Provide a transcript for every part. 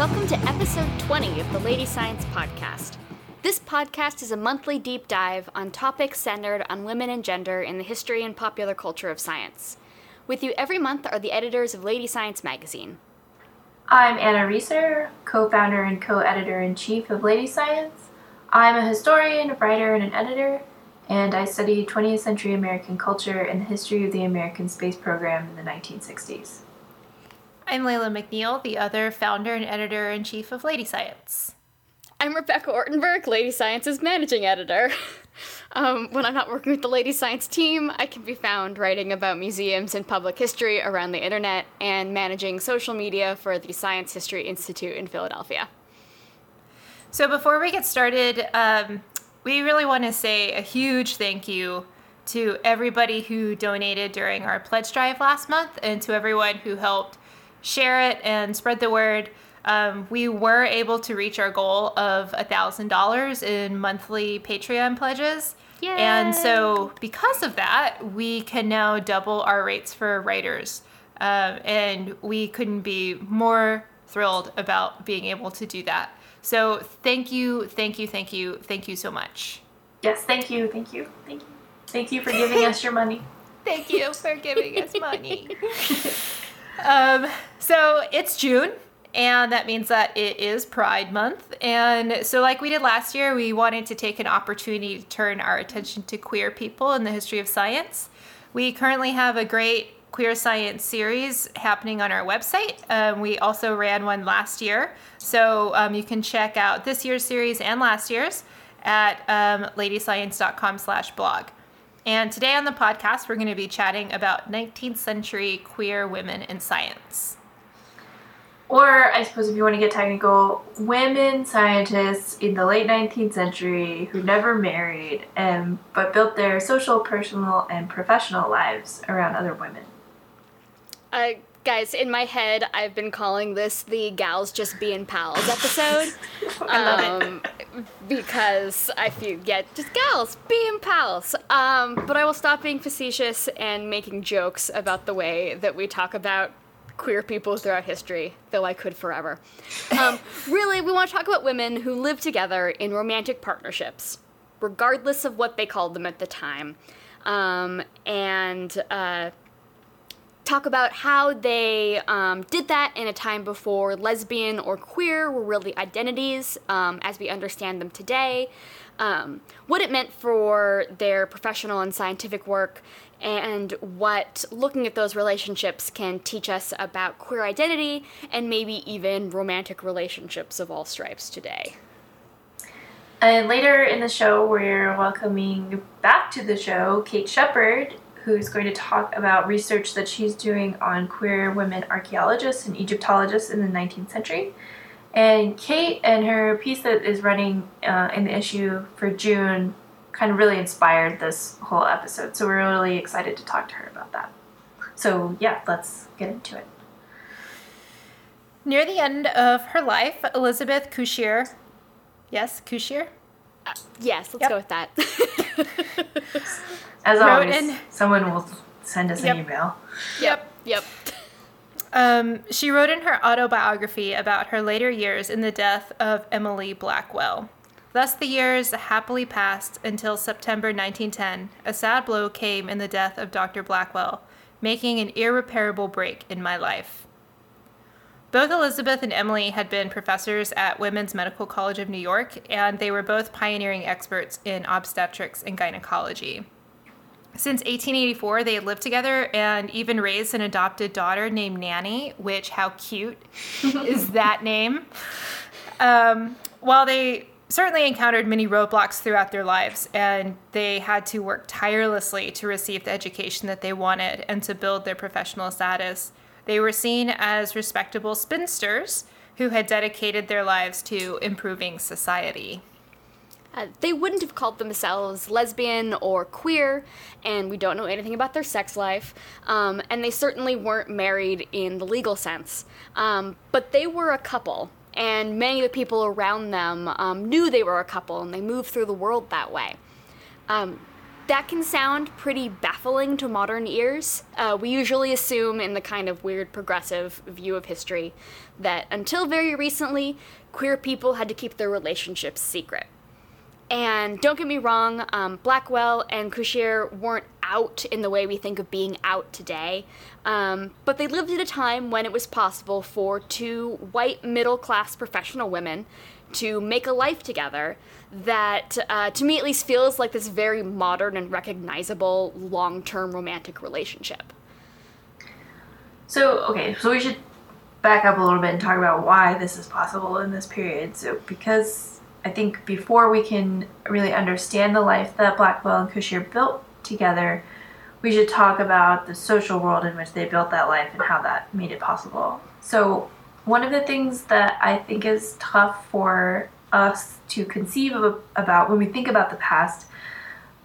Welcome to episode 20 of the Lady Science Podcast. This podcast is a monthly deep dive on topics centered on women and gender in the history and popular culture of science. With you every month are the editors of Lady Science magazine. I'm Anna Reser, co founder and co editor in chief of Lady Science. I'm a historian, a writer, and an editor, and I study 20th century American culture and the history of the American space program in the 1960s. I'm Leila McNeill, the other founder and editor in chief of Lady Science. I'm Rebecca Ortenberg, Lady Science's managing editor. Um, when I'm not working with the Lady Science team, I can be found writing about museums and public history around the internet and managing social media for the Science History Institute in Philadelphia. So, before we get started, um, we really want to say a huge thank you to everybody who donated during our pledge drive last month and to everyone who helped share it and spread the word. Um, we were able to reach our goal of $1,000 in monthly Patreon pledges. Yay. And so, because of that, we can now double our rates for writers. Um, and we couldn't be more thrilled about being able to do that. So, thank you, thank you, thank you, thank you so much. Yes, thank you, thank you, thank you. Thank you for giving us your money. Thank you for giving us money. um, so, it's June and that means that it is Pride Month. And so, like we did last year, we wanted to take an opportunity to turn our attention to queer people in the history of science. We currently have a great queer science series happening on our website. Um, we also ran one last year, so um, you can check out this year's series and last year's at um, ladyscience.com/blog. And today on the podcast, we're going to be chatting about 19th century queer women in science. Or, I suppose, if you want to get technical, women scientists in the late 19th century who never married, and but built their social, personal, and professional lives around other women. Uh, guys, in my head, I've been calling this the Gals Just Being Pals episode. I love um, Because I feel, yeah, just gals being pals. Um, but I will stop being facetious and making jokes about the way that we talk about queer people throughout history, though I could forever. Um, really, we want to talk about women who live together in romantic partnerships, regardless of what they called them at the time, um, and uh, talk about how they um, did that in a time before lesbian or queer were really identities um, as we understand them today. Um, what it meant for their professional and scientific work, and what looking at those relationships can teach us about queer identity and maybe even romantic relationships of all stripes today. And later in the show, we're welcoming back to the show Kate Sheppard, who's going to talk about research that she's doing on queer women archaeologists and Egyptologists in the 19th century. And Kate and her piece that is running uh, in the issue for June kind of really inspired this whole episode. So we're really excited to talk to her about that. So, yeah, let's get into it. Near the end of her life, Elizabeth Cushier, yes, Cushier, Uh, yes, let's Yep. go with that. As Wrote always, in- someone will send us Yep. an email. yep, yep. Um, she wrote in her autobiography about her later years in the death of Emily Blackwell. Thus, the years happily passed until September 1910. A sad blow came in the death of Dr. Blackwell, making an irreparable break in my life. Both Elizabeth and Emily had been professors at Women's Medical College of New York, and they were both pioneering experts in obstetrics and gynecology. Since 1884, they had lived together and even raised an adopted daughter named Nanny, which, how cute is that name? Um, while they certainly encountered many roadblocks throughout their lives, and they had to work tirelessly to receive the education that they wanted and to build their professional status, they were seen as respectable spinsters who had dedicated their lives to improving society. Uh, they wouldn't have called themselves lesbian or queer, and we don't know anything about their sex life. Um, and they certainly weren't married in the legal sense. Um, but they were a couple, and many of the people around them um, knew they were a couple, and they moved through the world that way. Um, that can sound pretty baffling to modern ears. Uh, we usually assume, in the kind of weird progressive view of history, that until very recently, queer people had to keep their relationships secret. And don't get me wrong, um, Blackwell and Cushier weren't out in the way we think of being out today, um, but they lived at a time when it was possible for two white middle class professional women to make a life together that, uh, to me at least, feels like this very modern and recognizable long term romantic relationship. So, okay, so we should back up a little bit and talk about why this is possible in this period. So, because I think before we can really understand the life that Blackwell and Cushier built together, we should talk about the social world in which they built that life and how that made it possible. So, one of the things that I think is tough for us to conceive of, about when we think about the past,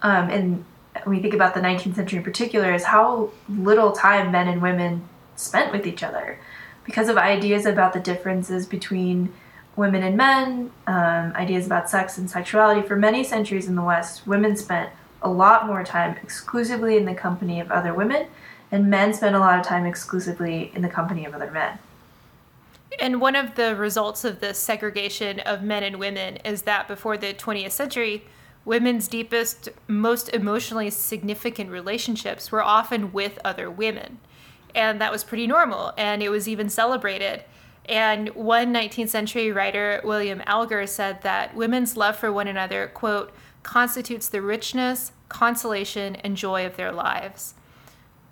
um, and we think about the 19th century in particular, is how little time men and women spent with each other because of ideas about the differences between women and men, um, ideas about sex and sexuality. For many centuries in the West, women spent a lot more time exclusively in the company of other women, and men spent a lot of time exclusively in the company of other men. And one of the results of this segregation of men and women is that before the 20th century, women's deepest, most emotionally significant relationships were often with other women. And that was pretty normal, and it was even celebrated. And one 19th century writer, William Alger, said that women's love for one another, quote, constitutes the richness, consolation, and joy of their lives.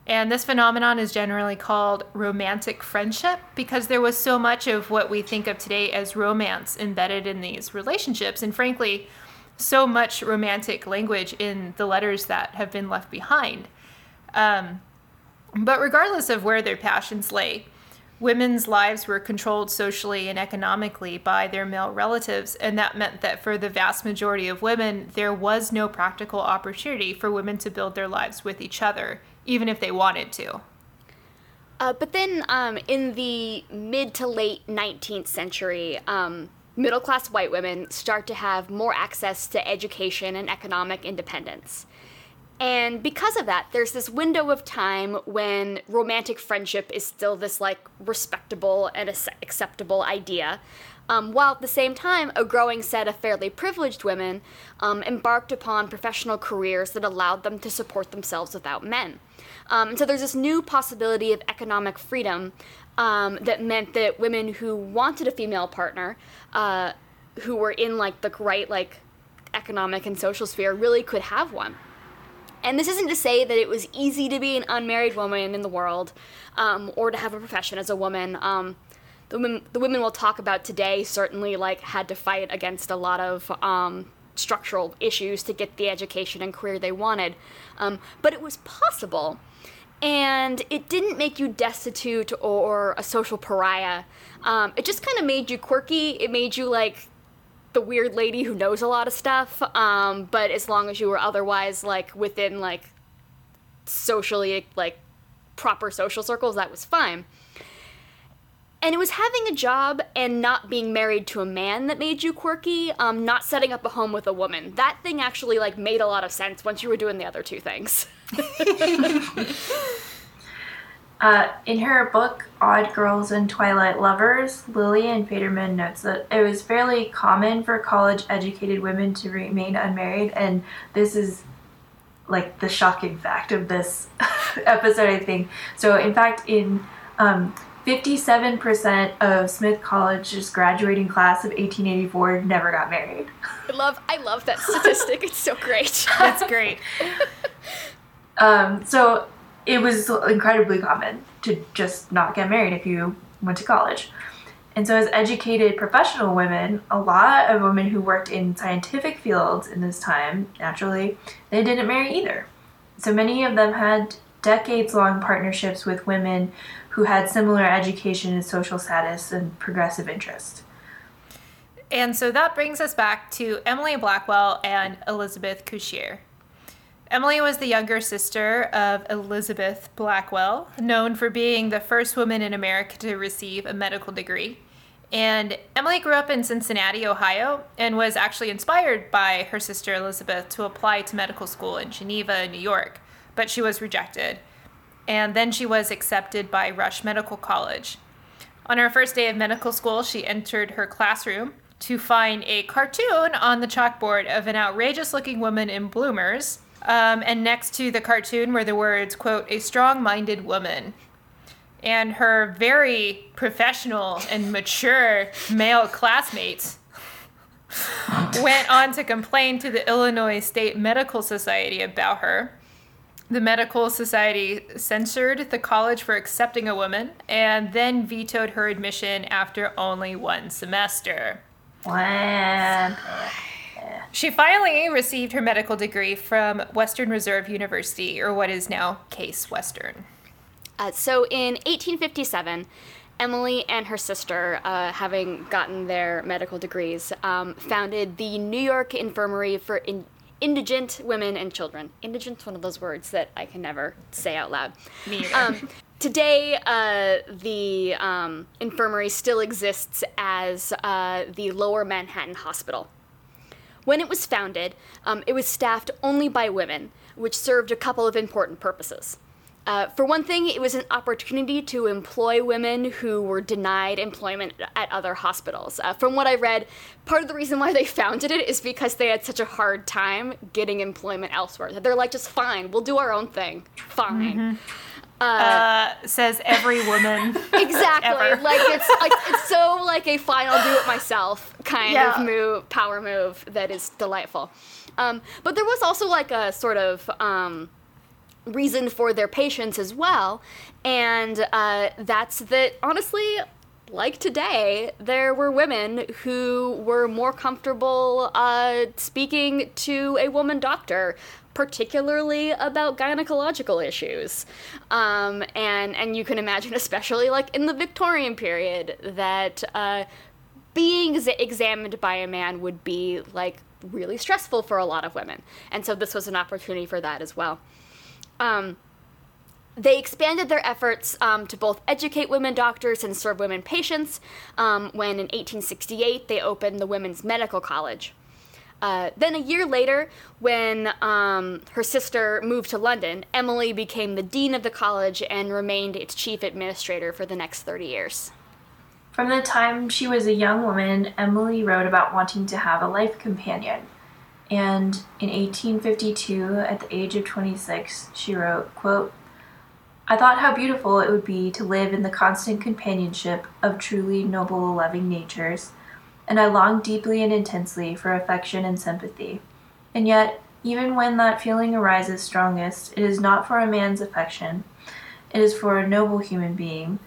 And this phenomenon is generally called romantic friendship because there was so much of what we think of today as romance embedded in these relationships. And frankly, so much romantic language in the letters that have been left behind. Um, but regardless of where their passions lay, women's lives were controlled socially and economically by their male relatives, and that meant that for the vast majority of women, there was no practical opportunity for women to build their lives with each other even if they wanted to. Uh, but then um, in the mid to late 19th century, um, middle class white women start to have more access to education and economic independence. And because of that, there's this window of time when romantic friendship is still this like respectable and acceptable idea. Um, while at the same time, a growing set of fairly privileged women um, embarked upon professional careers that allowed them to support themselves without men. Um, and so there's this new possibility of economic freedom um, that meant that women who wanted a female partner, uh, who were in like the right like economic and social sphere, really could have one. And this isn't to say that it was easy to be an unmarried woman in the world, um, or to have a profession as a woman. Um, the women, the women we'll talk about today certainly like had to fight against a lot of um, structural issues to get the education and career they wanted, um, but it was possible, and it didn't make you destitute or a social pariah. Um, it just kind of made you quirky. It made you like the weird lady who knows a lot of stuff. Um, but as long as you were otherwise like within like socially like proper social circles, that was fine. And it was having a job and not being married to a man that made you quirky, um, not setting up a home with a woman. That thing actually like made a lot of sense once you were doing the other two things. uh, in her book Odd Girls and Twilight Lovers, Lillian Faderman notes that it was fairly common for college educated women to remain unmarried, and this is like the shocking fact of this episode, I think. So, in fact, in um, 57% of Smith College's graduating class of 1884 never got married. I love I love that statistic. it's so great. That's great. um, so it was incredibly common to just not get married if you went to college. And so, as educated professional women, a lot of women who worked in scientific fields in this time, naturally, they didn't marry either. So many of them had decades long partnerships with women who had similar education and social status and progressive interest. And so that brings us back to Emily Blackwell and Elizabeth Cushier. Emily was the younger sister of Elizabeth Blackwell, known for being the first woman in America to receive a medical degree. And Emily grew up in Cincinnati, Ohio, and was actually inspired by her sister Elizabeth to apply to medical school in Geneva, New York, but she was rejected. And then she was accepted by Rush Medical College. On her first day of medical school, she entered her classroom to find a cartoon on the chalkboard of an outrageous looking woman in bloomers. Um, and next to the cartoon were the words, quote, a strong minded woman and her very professional and mature male classmates went on to complain to the Illinois State Medical Society about her. The Medical Society censored the college for accepting a woman and then vetoed her admission after only one semester. Wow. She finally received her medical degree from Western Reserve University, or what is now Case Western. Uh, so in 1857, Emily and her sister, uh, having gotten their medical degrees, um, founded the New York Infirmary for in- Indigent Women and Children. Indigent's one of those words that I can never say out loud. Me. Um, today, uh, the um, infirmary still exists as uh, the Lower Manhattan Hospital. When it was founded, um, it was staffed only by women, which served a couple of important purposes. Uh, for one thing, it was an opportunity to employ women who were denied employment at other hospitals. Uh, from what I read, part of the reason why they founded it is because they had such a hard time getting employment elsewhere. That they're like, just fine, we'll do our own thing. Fine. Uh, says every woman. Exactly. Like it's like it's so like a fine, I'll do it myself kind Yeah. of move, power move that is delightful. Um, but there was also like a sort of um, reason for their patients as well, and uh, that's that honestly. Like today, there were women who were more comfortable uh, speaking to a woman doctor, particularly about gynecological issues. Um, and and you can imagine, especially like in the Victorian period, that uh, being ex- examined by a man would be like really stressful for a lot of women. And so this was an opportunity for that as well. Um, they expanded their efforts um, to both educate women doctors and serve women patients um, when in 1868 they opened the Women's Medical College. Uh, then a year later, when um, her sister moved to London, Emily became the dean of the college and remained its chief administrator for the next 30 years. From the time she was a young woman, Emily wrote about wanting to have a life companion. And in 1852, at the age of 26, she wrote, quote, I thought how beautiful it would be to live in the constant companionship of truly noble, loving natures, and I longed deeply and intensely for affection and sympathy. And yet, even when that feeling arises strongest, it is not for a man's affection, it is for a noble human being,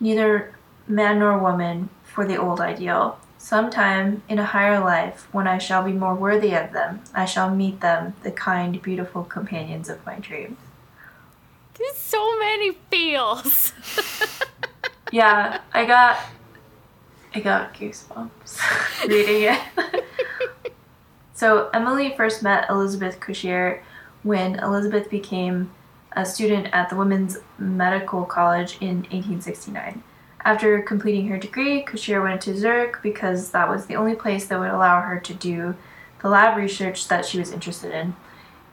neither man nor woman, for the old ideal. Sometime in a higher life, when I shall be more worthy of them, I shall meet them, the kind, beautiful companions of my dreams. There's so many feels. Yeah, I got I got goosebumps reading it. so Emily first met Elizabeth Cushier when Elizabeth became a student at the Women's Medical College in 1869. After completing her degree, Cushier went to Zurich because that was the only place that would allow her to do the lab research that she was interested in.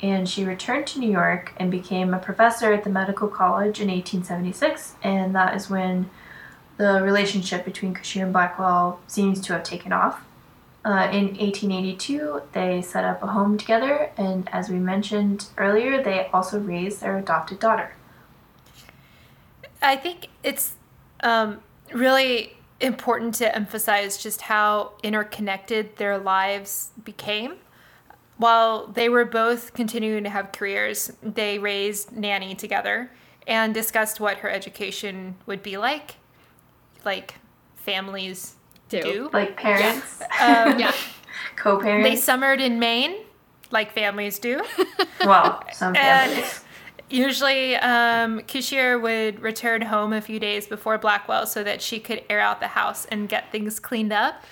And she returned to New York and became a professor at the medical college in 1876, and that is when the relationship between Cushier and Blackwell seems to have taken off. Uh, in 1882, they set up a home together, and as we mentioned earlier, they also raised their adopted daughter. I think it's um, really important to emphasize just how interconnected their lives became. While they were both continuing to have careers, they raised Nanny together and discussed what her education would be like, like families Do. do. Like parents, Um, yeah. co parents. They summered in Maine, like families do. well, some And families. Usually, um, would return home a few days before Blackwell so that she could air out the house and get things cleaned up.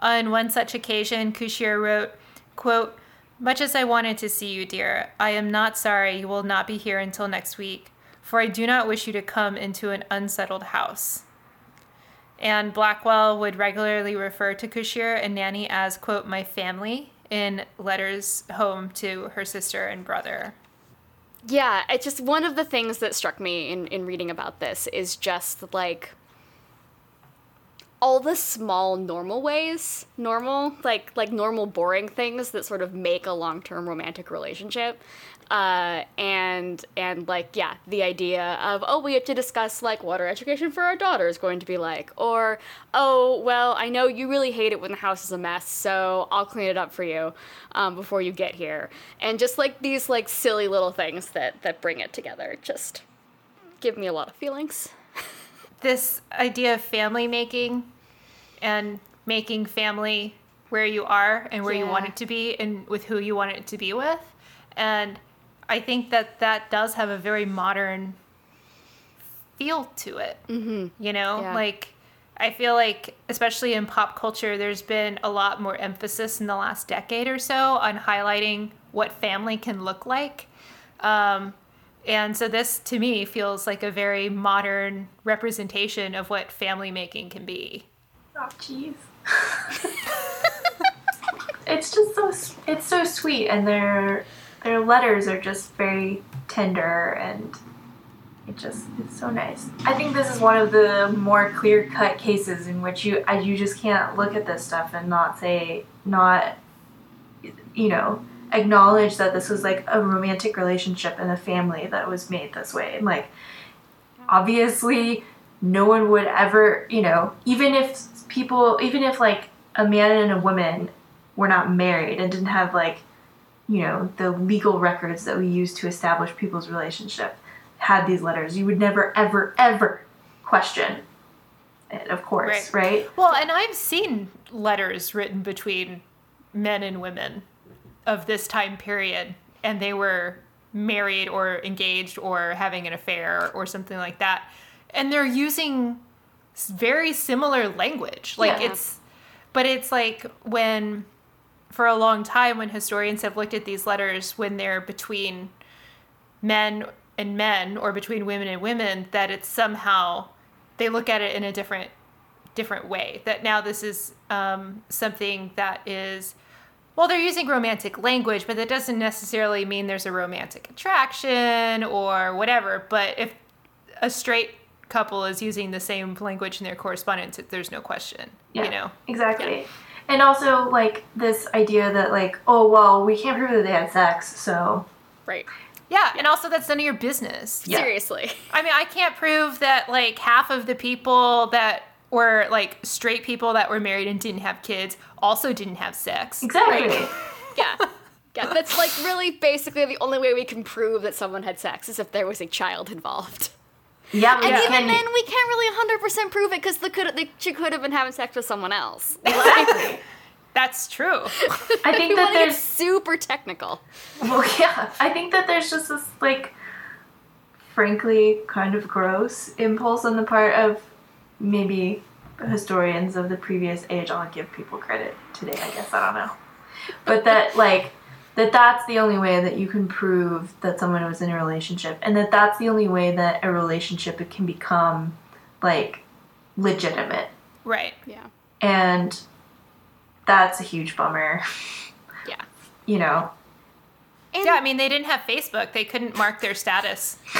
On one such occasion, Cushier wrote, quote, Much as I wanted to see you, dear, I am not sorry you will not be here until next week, for I do not wish you to come into an unsettled house. And Blackwell would regularly refer to Cushier and Nanny as, quote, my family in letters home to her sister and brother. Yeah, it's just one of the things that struck me in, in reading about this is just like all the small normal ways, normal, like like normal boring things that sort of make a long-term romantic relationship. Uh, and and like yeah, the idea of oh we have to discuss like what our education for our daughter is going to be like, or oh well I know you really hate it when the house is a mess, so I'll clean it up for you um, before you get here, and just like these like silly little things that that bring it together, just give me a lot of feelings. this idea of family making and making family where you are and where you want it to be and with who you want it to be with. And I think that that does have a very modern feel to it. Mm-hmm. You know, Yeah. like I feel like, especially in pop culture, there's been a lot more emphasis in the last decade or so on highlighting what family can look like. Um, and so this to me feels like a very modern representation of what family making can be. Oh, jeez. it's just so it's so sweet, and their their letters are just very tender, and it just it's so nice. I think this is one of the more clear cut cases in which you I, you just can't look at this stuff and not say not you know acknowledge that this was like a romantic relationship and a family that was made this way and like obviously no one would ever you know even if people even if like a man and a woman were not married and didn't have like you know the legal records that we use to establish people's relationship had these letters you would never ever ever question it of course right, Well, and I've seen letters written between men and women of this time period, and they were married or engaged or having an affair or something like that. And they're using very similar language. Like Yeah. it's, but it's like when, for a long time, when historians have looked at these letters when they're between men and men or between women and women, that it's somehow they look at it in a different different way. That now this is um, something that is, well, they're using romantic language, but that doesn't necessarily mean there's a romantic attraction or whatever. But if a straight couple is using the same language in their correspondence, there's no question. Yeah. You know, exactly and also like this idea that like oh well we can't prove that they had sex so Right. yeah, and also that's none of your business. Yeah. Seriously. I mean, I can't prove that like half of the people that were like straight people that were married and didn't have kids also didn't have sex. exactly Yeah. Yeah, that's like really basically the only way we can prove that someone had sex is if there was a child involved. Yeah, we And even can- then, we can't really 100% prove it because the could they, she could have been having sex with someone else. exactly That's true. i think that want to get there's super technical. Well, yeah, I think that there's just this like, frankly, kind of gross impulse on the part of maybe historians of the previous age. I'll give people credit today, I guess. I don't know, but that like that that's the only way that you can prove that someone was in a relationship, and that that's the only way that a relationship can become like legitimate, right. Yeah. and that's a huge bummer. Yeah. You know, And Yeah, I mean, they didn't have Facebook. They couldn't mark their status.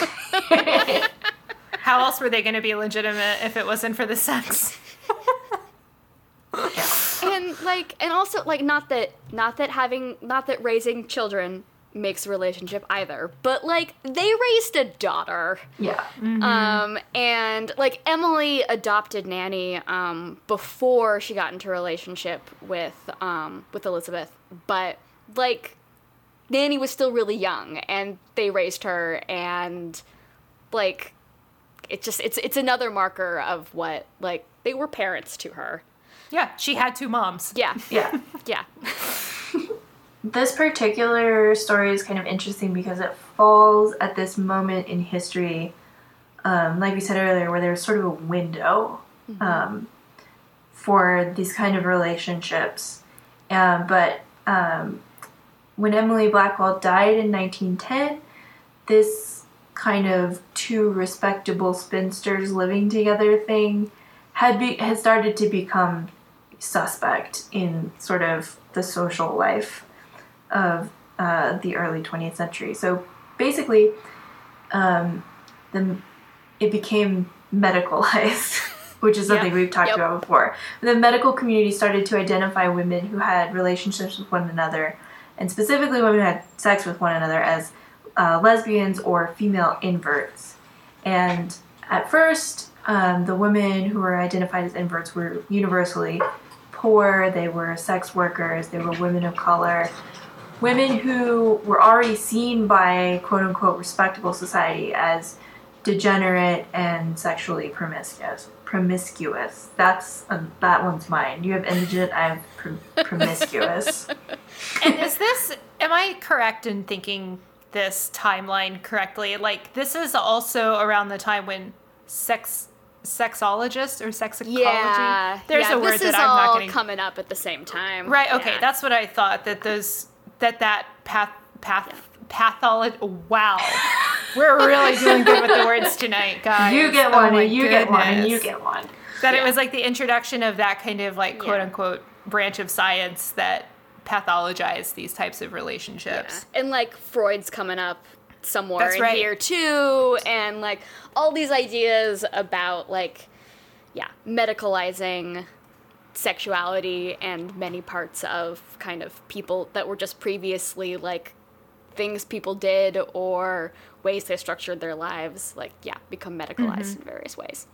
How else were they going to be legitimate if it wasn't for the sex? yeah. And like and also like not that not that having not that raising children makes a relationship either, but like they raised a daughter. Yeah. Um, and like Emily adopted Nanny um, before she got into a relationship with um, with Elizabeth, but like Nanny was still really young, and they raised her, and like it just it's it's another marker of what like they were parents to her. Yeah, she had two moms. Yeah, Yeah. yeah, This particular story is kind of interesting because it falls at this moment in history, um, like we said earlier, where there's sort of a window um, for these kind of relationships. Um, but um, when Emily Blackwell died in 1910, this kind of two respectable spinsters living together thing had be, had started to become suspect in sort of the social life of uh, the early 20th century. So basically, um, the it became medicalized, which is something Yeah. we've talked Yep. about before. The medical community started to identify women who had relationships with one another, and specifically women who had sex with one another, as uh, lesbians or female inverts. And at first, um, the women who were identified as inverts were universally poor, they were sex workers, they were women of color, women who were already seen by quote unquote respectable society as degenerate and sexually promiscuous. Promiscuous. That's um, that one's mine. You have indigent. I have prom- promiscuous. And is this, am I correct in thinking this timeline correctly? Like, this is also around the time when sex sexologist or sexicology? Yeah, There's yeah, a word that I'm all not getting. coming up at the same time. right, okay, Yeah. that's what I thought, that those, that that path, path, pathology, wow. We're really doing good with the words tonight, guys. you get Oh one, my and you get one, and you oh get one. That it was like the introduction of that kind of like quote Yeah. unquote branch of science that pathologized these types of Yeah. relationships. And like Freud's coming up somewhere That's in right. here too, and like all these ideas about like, yeah, medicalizing sexuality and many parts of kind of people that were just previously like things people did or ways they structured their lives, like yeah, become medicalized in various ways.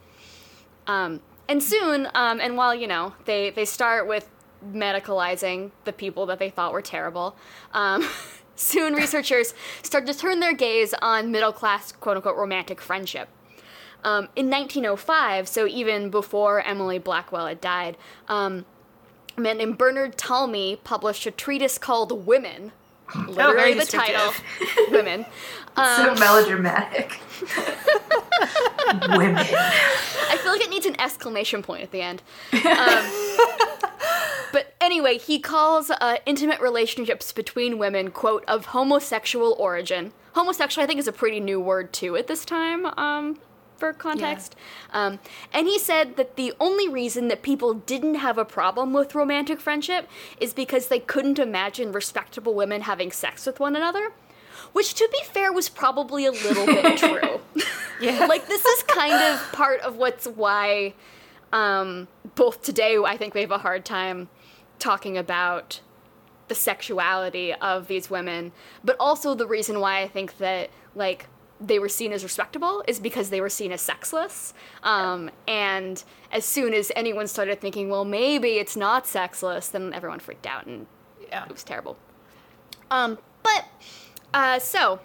Um, and soon, um, and while you know they they start with medicalizing the people that they thought were terrible, um, soon researchers start to turn their gaze on middle class quote unquote romantic friendship. Um, in 1905, so even before Emily Blackwell had died, um, a man named Bernard Talmey published a treatise called Women. Literally Oh, the title. Women. so Um, melodramatic. Women. I feel like it needs an exclamation point at the end. Anyway, he calls uh, intimate relationships between women, quote, of homosexual origin. Homosexual, I think, is a pretty new word, too, at this time, um, for context. Yeah. Um, and he said that the only reason that people didn't have a problem with romantic friendship is because they couldn't imagine respectable women having sex with one another. Which, to be fair, was probably a little bit true. Yeah. like this is kind of part of what's why um, both today I think we have a hard time talking about the sexuality of these women, but also the reason why I think that like they were seen as respectable is because they were seen as sexless. Um, and as soon as anyone started thinking, well, maybe it's not sexless, then everyone freaked out and yeah. it was terrible. Um, but uh, so,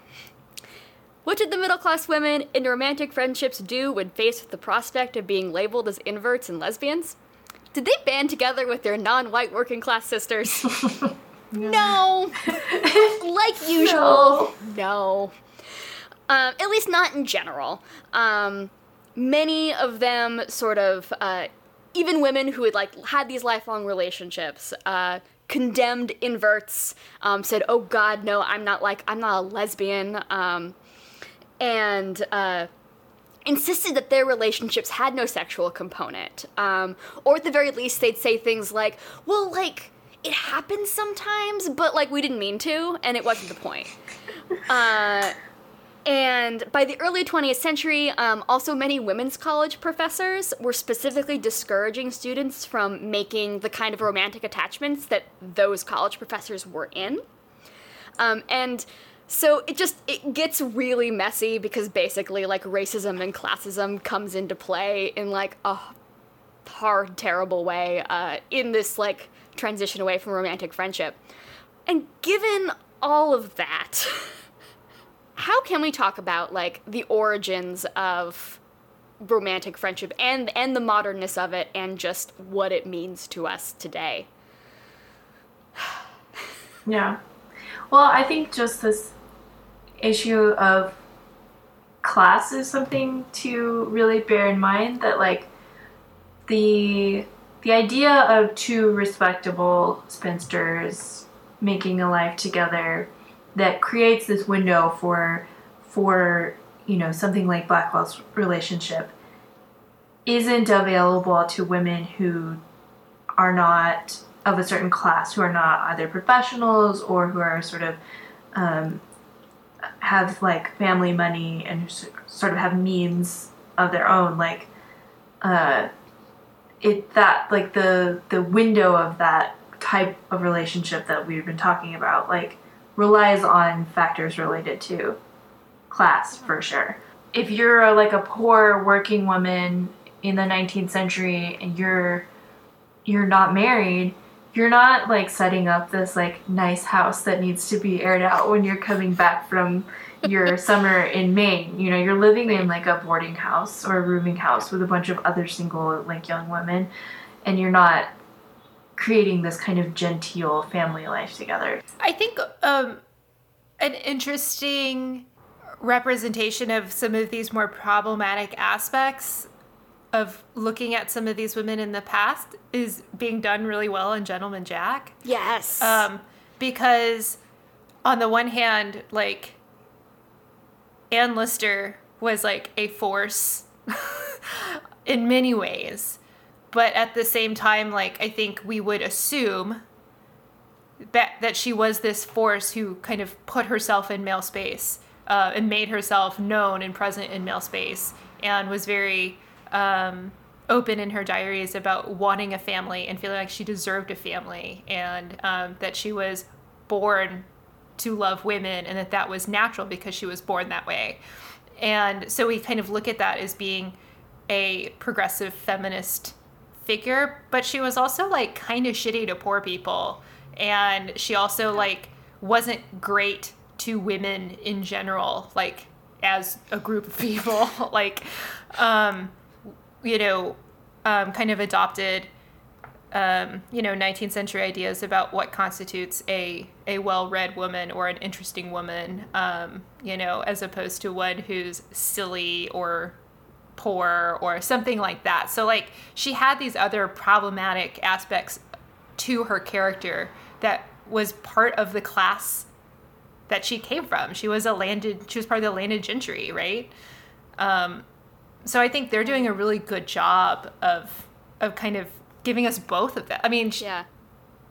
what did the middle class women in romantic friendships do when faced with the prospect of being labeled as inverts and lesbians? Did they band together with their non-white working class sisters? no. like usual, no. Um, at least not in general. Um, many of them sort of, uh, even women who had like had these lifelong relationships, uh, condemned inverts, um, said, "Oh God, no, I'm not like I'm not a lesbian," um, and uh, insisted that their relationships had no sexual component, um, or at the very least, they'd say things like, "Well, like." It happens sometimes, but like we didn't mean to, and it wasn't the point. Uh, and by the early 20th century, um, also many women's college professors were specifically discouraging students from making the kind of romantic attachments that those college professors were in. Um, and so it just it gets really messy because basically like racism and classism comes into play in like a hard, terrible way uh, in this like transition away from romantic friendship. And given all of that. how can we talk about like the origins of romantic friendship and and the modernness of it and just what it means to us today Yeah. Well, I think just this issue of class is something to really bear in mind that like the the idea of two respectable spinsters making a life together that creates this window for for you know something like Blackwell's relationship isn't available to women who are not of a certain class, who are not either professionals or who are sort of um, have like family money and sort of have means of their own. Like, uh, it that like the the window of that type of relationship that we've been talking about, like relies on factors related to class for sure. If you're like a poor working woman in the 19th century and you're you're not married, you're not like setting up this like nice house that needs to be aired out when you're coming back from your summer in Maine. You know, you're living in like a boarding house or a rooming house with a bunch of other single like young women and you're not creating this kind of genteel family life together. I think um, an interesting representation of some of these more problematic aspects of looking at some of these women in the past is being done really well in Gentleman Jack. Yes. Um, because on the one hand, like Anne Lister was like a force in many ways but at the same time like i think we would assume that that she was this force who kind of put herself in male space uh, and made herself known and present in male space and was very um, open in her diaries about wanting a family and feeling like she deserved a family and um, that she was born to love women and that that was natural because she was born that way and so we kind of look at that as being a progressive feminist figure, but she was also like kind of shitty to poor people. And she also like wasn't great to women in general, like as a group of people. like, um, you know, um, kind of adopted, um, you know, 19th century ideas about what constitutes a, a well read woman or an interesting woman, um, you know, as opposed to one who's silly or poor or something like that. So like she had these other problematic aspects to her character that was part of the class that she came from. She was a landed she was part of the landed gentry, right? Um, so I think they're doing a really good job of of kind of giving us both of that. I mean, she, yeah.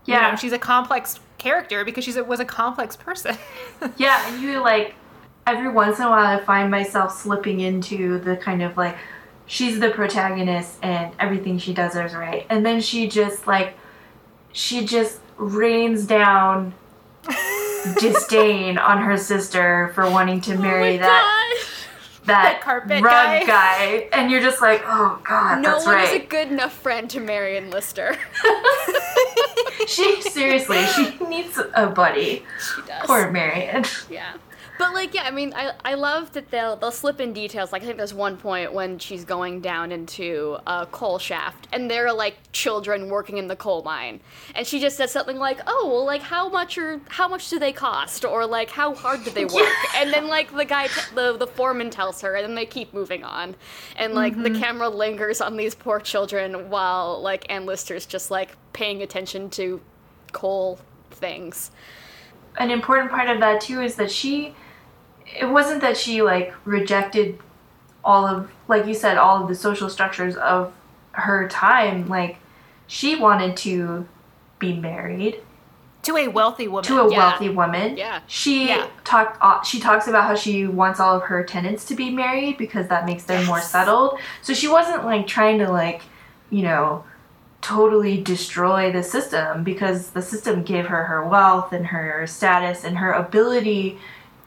Yeah, you know, she's a complex character because she was a complex person. yeah, and you like every once in a while I find myself slipping into the kind of like she's the protagonist and everything she does is right. And then she just like she just rains down disdain on her sister for wanting to oh marry oh that gosh. That carpet rug guy. guy. And you're just like, oh god, no that's one right. is a good enough friend to Marian Lister. she seriously, she needs a buddy. She does. Poor Marian. Yeah. But like, yeah, I mean, I, I love that they'll they'll slip in details. Like I think there's one point when she's going down into a coal shaft, and there are like children working in the coal mine, and she just says something like, "Oh, well, like how much are how much do they cost, or like how hard do they work?" and then like the guy, t- the the foreman tells her, and then they keep moving on, and like mm-hmm. the camera lingers on these poor children while like Anne Lister's just like paying attention to coal things. An important part of that too is that she it wasn't that she like rejected all of like you said all of the social structures of her time like she wanted to be married to a wealthy woman to a yeah. wealthy woman yeah she yeah. talked uh, she talks about how she wants all of her tenants to be married because that makes them yes. more settled so she wasn't like trying to like you know totally destroy the system because the system gave her her wealth and her status and her ability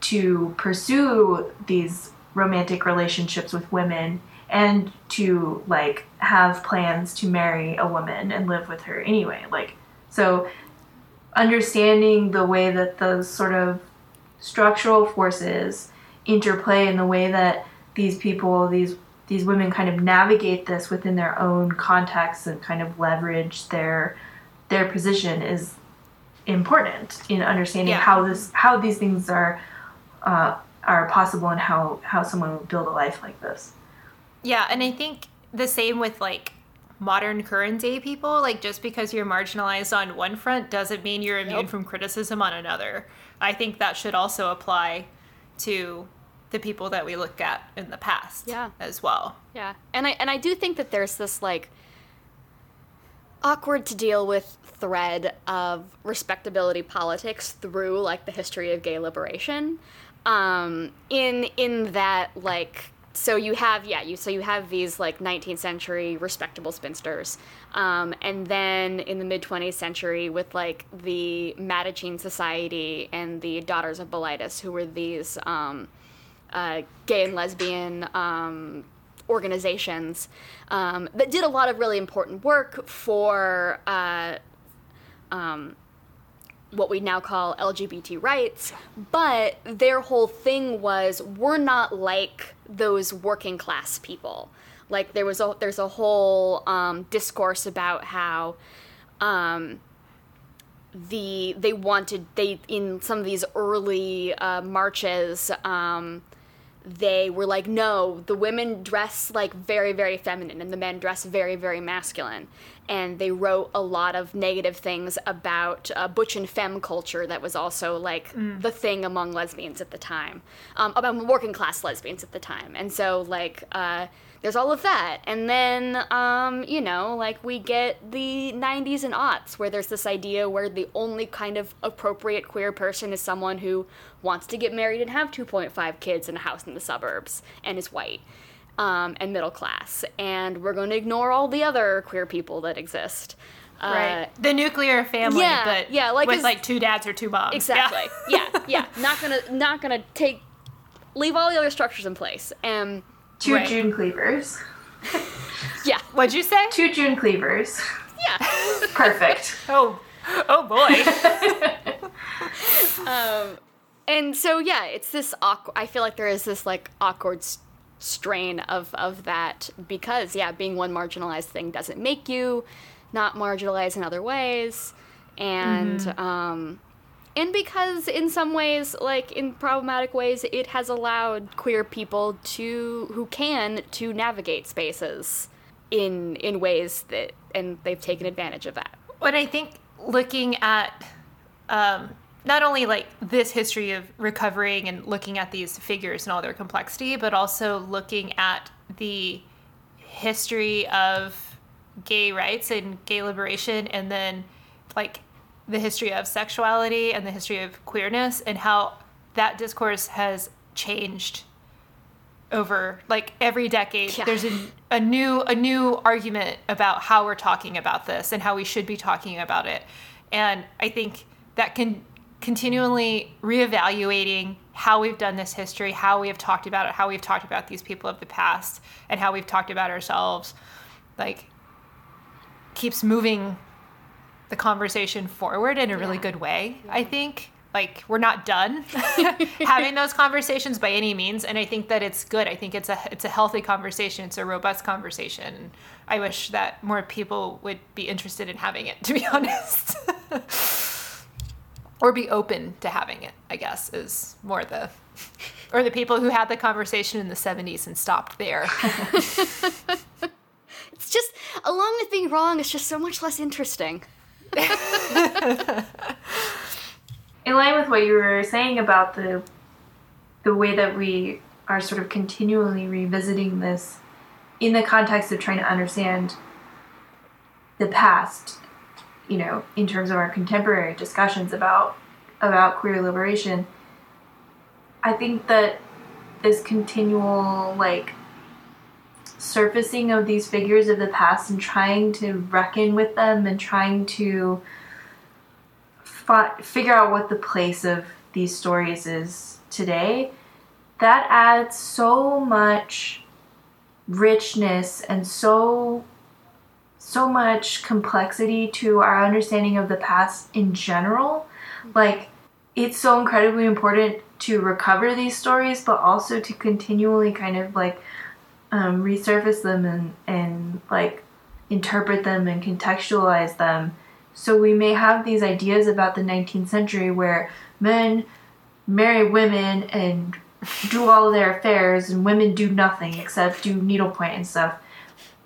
to pursue these romantic relationships with women and to like have plans to marry a woman and live with her anyway like so understanding the way that those sort of structural forces interplay in the way that these people these these women kind of navigate this within their own context and kind of leverage their their position is important in understanding yeah. how this how these things are uh, are possible and how how someone would build a life like this. Yeah, and I think the same with like modern current day people. Like just because you're marginalized on one front doesn't mean you're immune nope. from criticism on another. I think that should also apply to the people that we look at in the past Yeah. as well. Yeah, and I and I do think that there's this like awkward to deal with thread of respectability politics through like the history of gay liberation. Um, in in that like so you have yeah you so you have these like 19th century respectable spinsters. Um, and then in the mid 20th century with like the Mattachine Society and the Daughters of Bilitis who were these um, uh, gay and lesbian um, organizations um, that did a lot of really important work for uh, um, what we now call LGBT rights, but their whole thing was we're not like those working class people. Like there was a there's a whole um, discourse about how um, the they wanted they in some of these early uh, marches um, they were like no the women dress like very very feminine and the men dress very very masculine. And they wrote a lot of negative things about uh, butch and femme culture that was also like the thing among lesbians at the time. Um, about working class lesbians at the time. And so like uh, there's all of that and then um, you know like we get the 90s and aughts where there's this idea where the only kind of appropriate queer person is someone who wants to get married and have 2.5 kids in a house in the suburbs and is white um, and middle class and we're going to ignore all the other queer people that exist Uh, Right. The nuclear family, yeah, but yeah, like with like two dads or two moms. Exactly. Yeah. Yeah. yeah, Not gonna not gonna take leave all the other structures in place. And Two Right. June cleavers. yeah, What'd you say? Two June cleavers. yeah. Perfect. Oh, oh boy. um, and so yeah, it's this awkward. I feel like there is this like awkward s- strain of of that because yeah, being one marginalized thing doesn't make you not marginalized in other ways, and um, and because in some ways, like in problematic ways, it has allowed queer people to who can to navigate spaces in in ways that and they've taken advantage of that. when I think looking at um, not only like this history of recovering and looking at these figures and all their complexity, but also looking at the history of gay rights and gay liberation, and then like the history of sexuality and the history of queerness, and how that discourse has changed over like every decade Yeah. there's a, a new a new argument about how we're talking about this and how we should be talking about it and i think that can continually reevaluating how we've done this history how we have talked about it how we've talked about these people of the past and how we've talked about ourselves like keeps moving the conversation forward in a really good way i think. Like we're not done having those conversations by any means and i think that it's good. I think it's a it's a healthy conversation. It's a robust conversation. I wish that more people would be interested in having it to be honest. Or be open to having it i guess is more the or the people who had the conversation in the 70s and stopped there. It's just along with being wrong, it's just so much less interesting. In line with what you were saying about the the way that we are sort of continually revisiting this in the context of trying to understand the past you know in terms of our contemporary discussions about about queer liberation i think that this continual like surfacing of these figures of the past and trying to reckon with them and trying to fi- figure out what the place of these stories is today, that adds so much richness and so so much complexity to our understanding of the past in general. Like it's so incredibly important to recover these stories, but also to continually kind of like um, resurface them and and like interpret them and contextualize them so we may have these ideas about the 19th century where men marry women and do all their affairs and women do nothing except do needlepoint and stuff.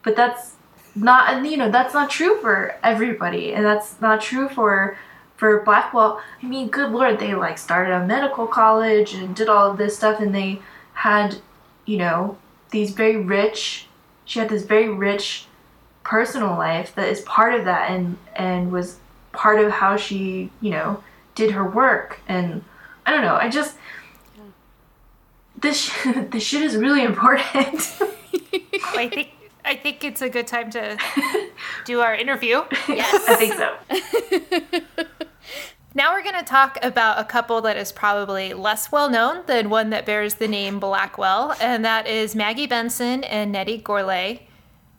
But that's not you know, that's not true for everybody and that's not true for for Blackwell. I mean, good lord, they like started a medical college and did all of this stuff and they had, you know, these very rich, she had this very rich personal life that is part of that and and was part of how she, you know, did her work and I don't know, I just this this shit is really important. I think I think it's a good time to do our interview. Yes. I think so. Now we're going to talk about a couple that is probably less well known than one that bears the name Blackwell, and that is Maggie Benson and Nettie Gourlay.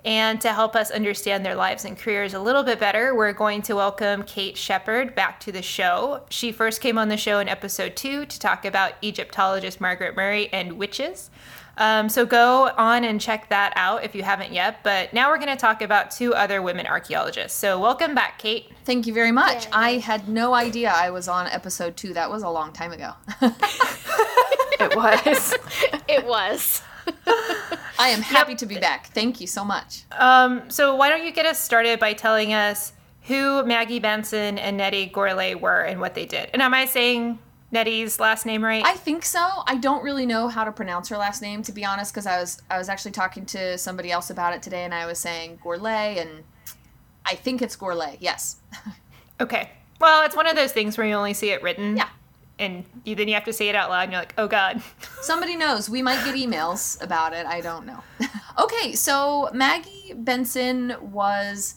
And to help us understand their lives and careers a little bit better, we're going to welcome Kate Sheppard back to the show. She first came on the show in episode two to talk about Egyptologist Margaret Murray and witches. Um, so go on and check that out if you haven't yet. But now we're going to talk about two other women archaeologists. So welcome back, Kate. Thank you very much. Yay. I had no idea I was on episode two. That was a long time ago. It was. it was. I am happy to be back. Thank you so much. Um, so why don't you get us started by telling us who Maggie Benson and Nettie Gourlay were and what they did? And am I saying Nettie's last name right? I think so. I don't really know how to pronounce her last name to be honest, because I was I was actually talking to somebody else about it today, and I was saying Gourlay, and I think it's Gourlay. Yes. okay. Well, it's one of those things where you only see it written. Yeah. And you, then you have to say it out loud, and you're like, oh God. Somebody knows. We might get emails about it. I don't know. okay, so Maggie Benson was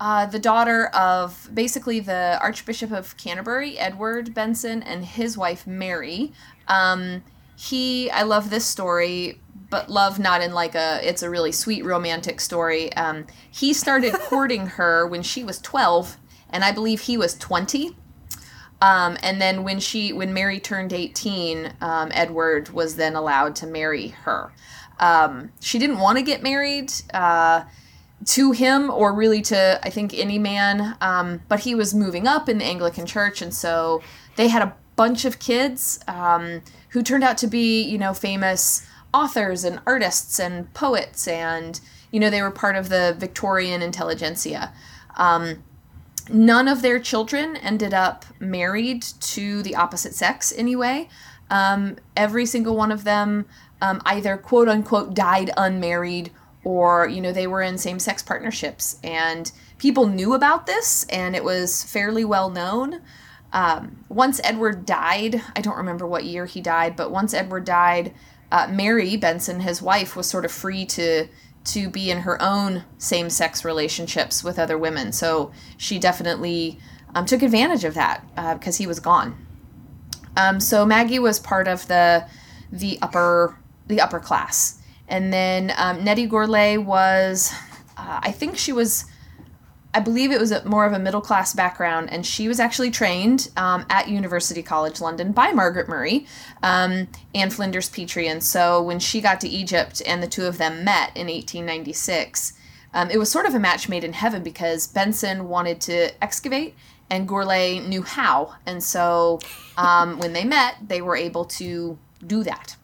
uh, the daughter of basically the Archbishop of Canterbury, Edward Benson, and his wife Mary. Um, he, I love this story, but love not in like a, it's a really sweet romantic story. Um, he started courting her when she was 12, and I believe he was 20. Um, and then when she when Mary turned 18, um, Edward was then allowed to marry her. Um, she didn't want to get married uh, to him or really to I think any man, um, but he was moving up in the Anglican Church, and so they had a bunch of kids um, who turned out to be you know famous authors and artists and poets, and you know they were part of the Victorian intelligentsia. Um, none of their children ended up married to the opposite sex anyway. Um, every single one of them um, either quote unquote died unmarried or, you know, they were in same sex partnerships. And people knew about this and it was fairly well known. Um, once Edward died, I don't remember what year he died, but once Edward died, uh, Mary Benson, his wife, was sort of free to to be in her own same-sex relationships with other women. So she definitely um, took advantage of that because uh, he was gone. Um, so Maggie was part of the the upper the upper class, and then um, Nettie Gourlay was, uh, I think she was. I believe it was a, more of a middle class background, and she was actually trained um, at University College London by Margaret Murray um, and Flinders Petrie. And so when she got to Egypt and the two of them met in 1896, um, it was sort of a match made in heaven because Benson wanted to excavate and Gourlay knew how. And so um, when they met, they were able to do that.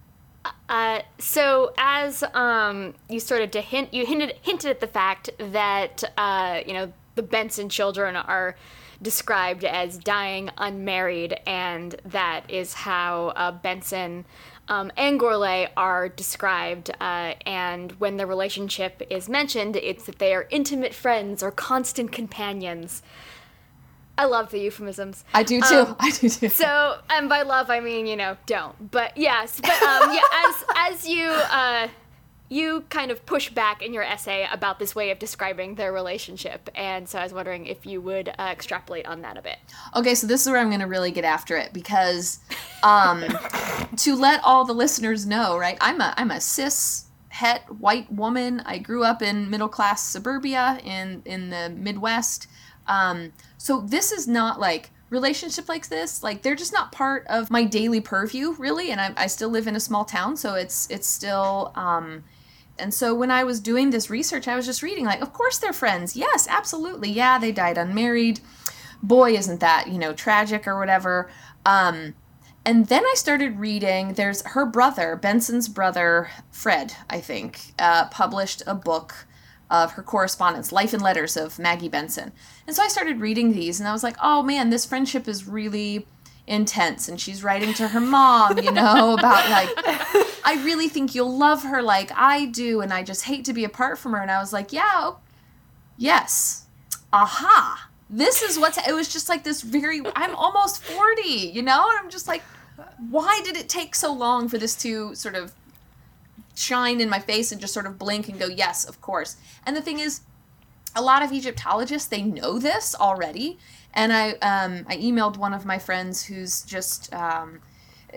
So as um, you started to hint, you hinted hinted at the fact that uh, you know the Benson children are described as dying unmarried, and that is how uh, Benson um, and Gourlay are described. Uh, and when the relationship is mentioned, it's that they are intimate friends or constant companions. I love the euphemisms. I do too. Um, I do too. So, and by love, I mean you know don't. But yes, but um, yeah, as as you uh, you kind of push back in your essay about this way of describing their relationship, and so I was wondering if you would uh, extrapolate on that a bit. Okay, so this is where I'm going to really get after it because um, to let all the listeners know, right? I'm a I'm a cis het white woman. I grew up in middle class suburbia in in the Midwest. Um, so this is not like relationship like this like they're just not part of my daily purview really and I, I still live in a small town so it's it's still um, and so when I was doing this research, I was just reading, like, of course they're friends. Yes, absolutely. Yeah, they died unmarried. Boy, isn't that, you know, tragic or whatever. Um, and then I started reading, there's her brother, Benson's brother, Fred, I think, uh, published a book of her correspondence, Life and Letters of Maggie Benson. And so I started reading these and I was like, oh man, this friendship is really intense and she's writing to her mom, you know, about like I really think you'll love her like I do and I just hate to be apart from her and I was like, yeah, yes. Aha. This is what's it was just like this very I'm almost 40, you know? And I'm just like why did it take so long for this to sort of shine in my face and just sort of blink and go, yes, of course. And the thing is, a lot of Egyptologists they know this already, and I um, I emailed one of my friends who's just um,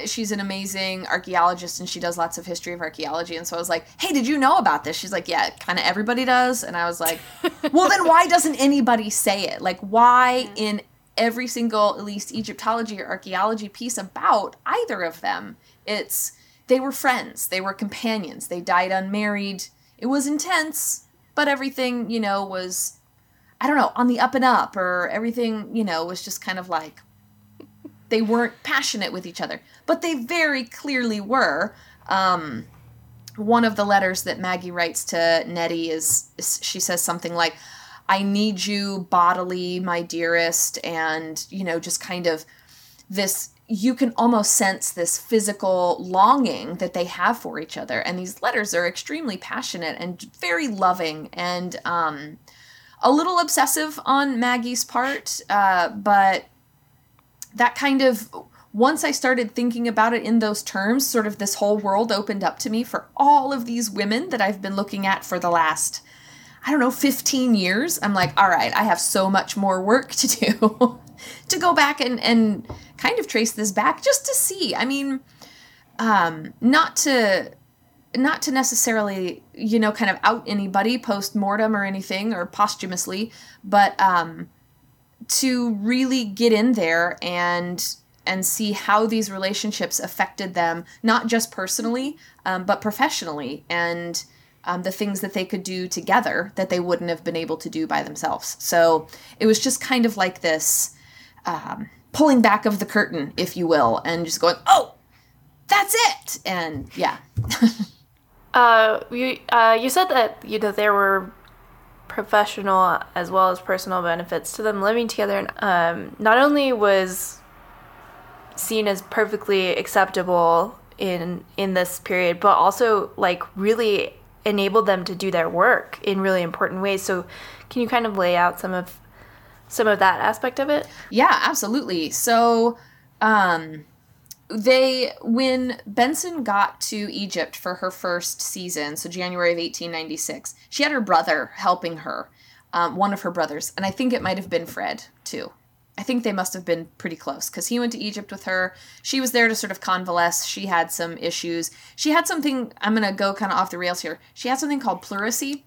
she's an amazing archaeologist and she does lots of history of archaeology, and so I was like, hey, did you know about this? She's like, yeah, kind of everybody does, and I was like, well, then why doesn't anybody say it? Like, why in every single at least Egyptology or archaeology piece about either of them, it's they were friends, they were companions, they died unmarried. It was intense, but everything, you know, was, I don't know, on the up and up, or everything, you know, was just kind of like, they weren't passionate with each other. But they very clearly were. Um, one of the letters that Maggie writes to Nettie is, is she says something like, I need you bodily, my dearest, and, you know, just kind of this you can almost sense this physical longing that they have for each other. And these letters are extremely passionate and very loving and um, a little obsessive on Maggie's part. Uh, but that kind of, once I started thinking about it in those terms, sort of this whole world opened up to me for all of these women that I've been looking at for the last. I don't know, 15 years. I'm like, all right, I have so much more work to do to go back and, and kind of trace this back just to see. I mean, um, not to not to necessarily you know kind of out anybody post mortem or anything or posthumously, but um, to really get in there and and see how these relationships affected them not just personally um, but professionally and um, the things that they could do together that they wouldn't have been able to do by themselves so it was just kind of like this um, pulling back of the curtain, if you will, and just going, oh, that's it. And yeah. uh, you uh, you said that you know there were professional as well as personal benefits to them living together, and um, not only was seen as perfectly acceptable in in this period, but also like really enabled them to do their work in really important ways. So, can you kind of lay out some of some of that aspect of it? Yeah, absolutely. So, um, they when Benson got to Egypt for her first season, so January of 1896, she had her brother helping her, um, one of her brothers, and I think it might have been Fred too. I think they must have been pretty close because he went to Egypt with her. She was there to sort of convalesce. She had some issues. She had something. I'm gonna go kind of off the rails here. She had something called pleurisy,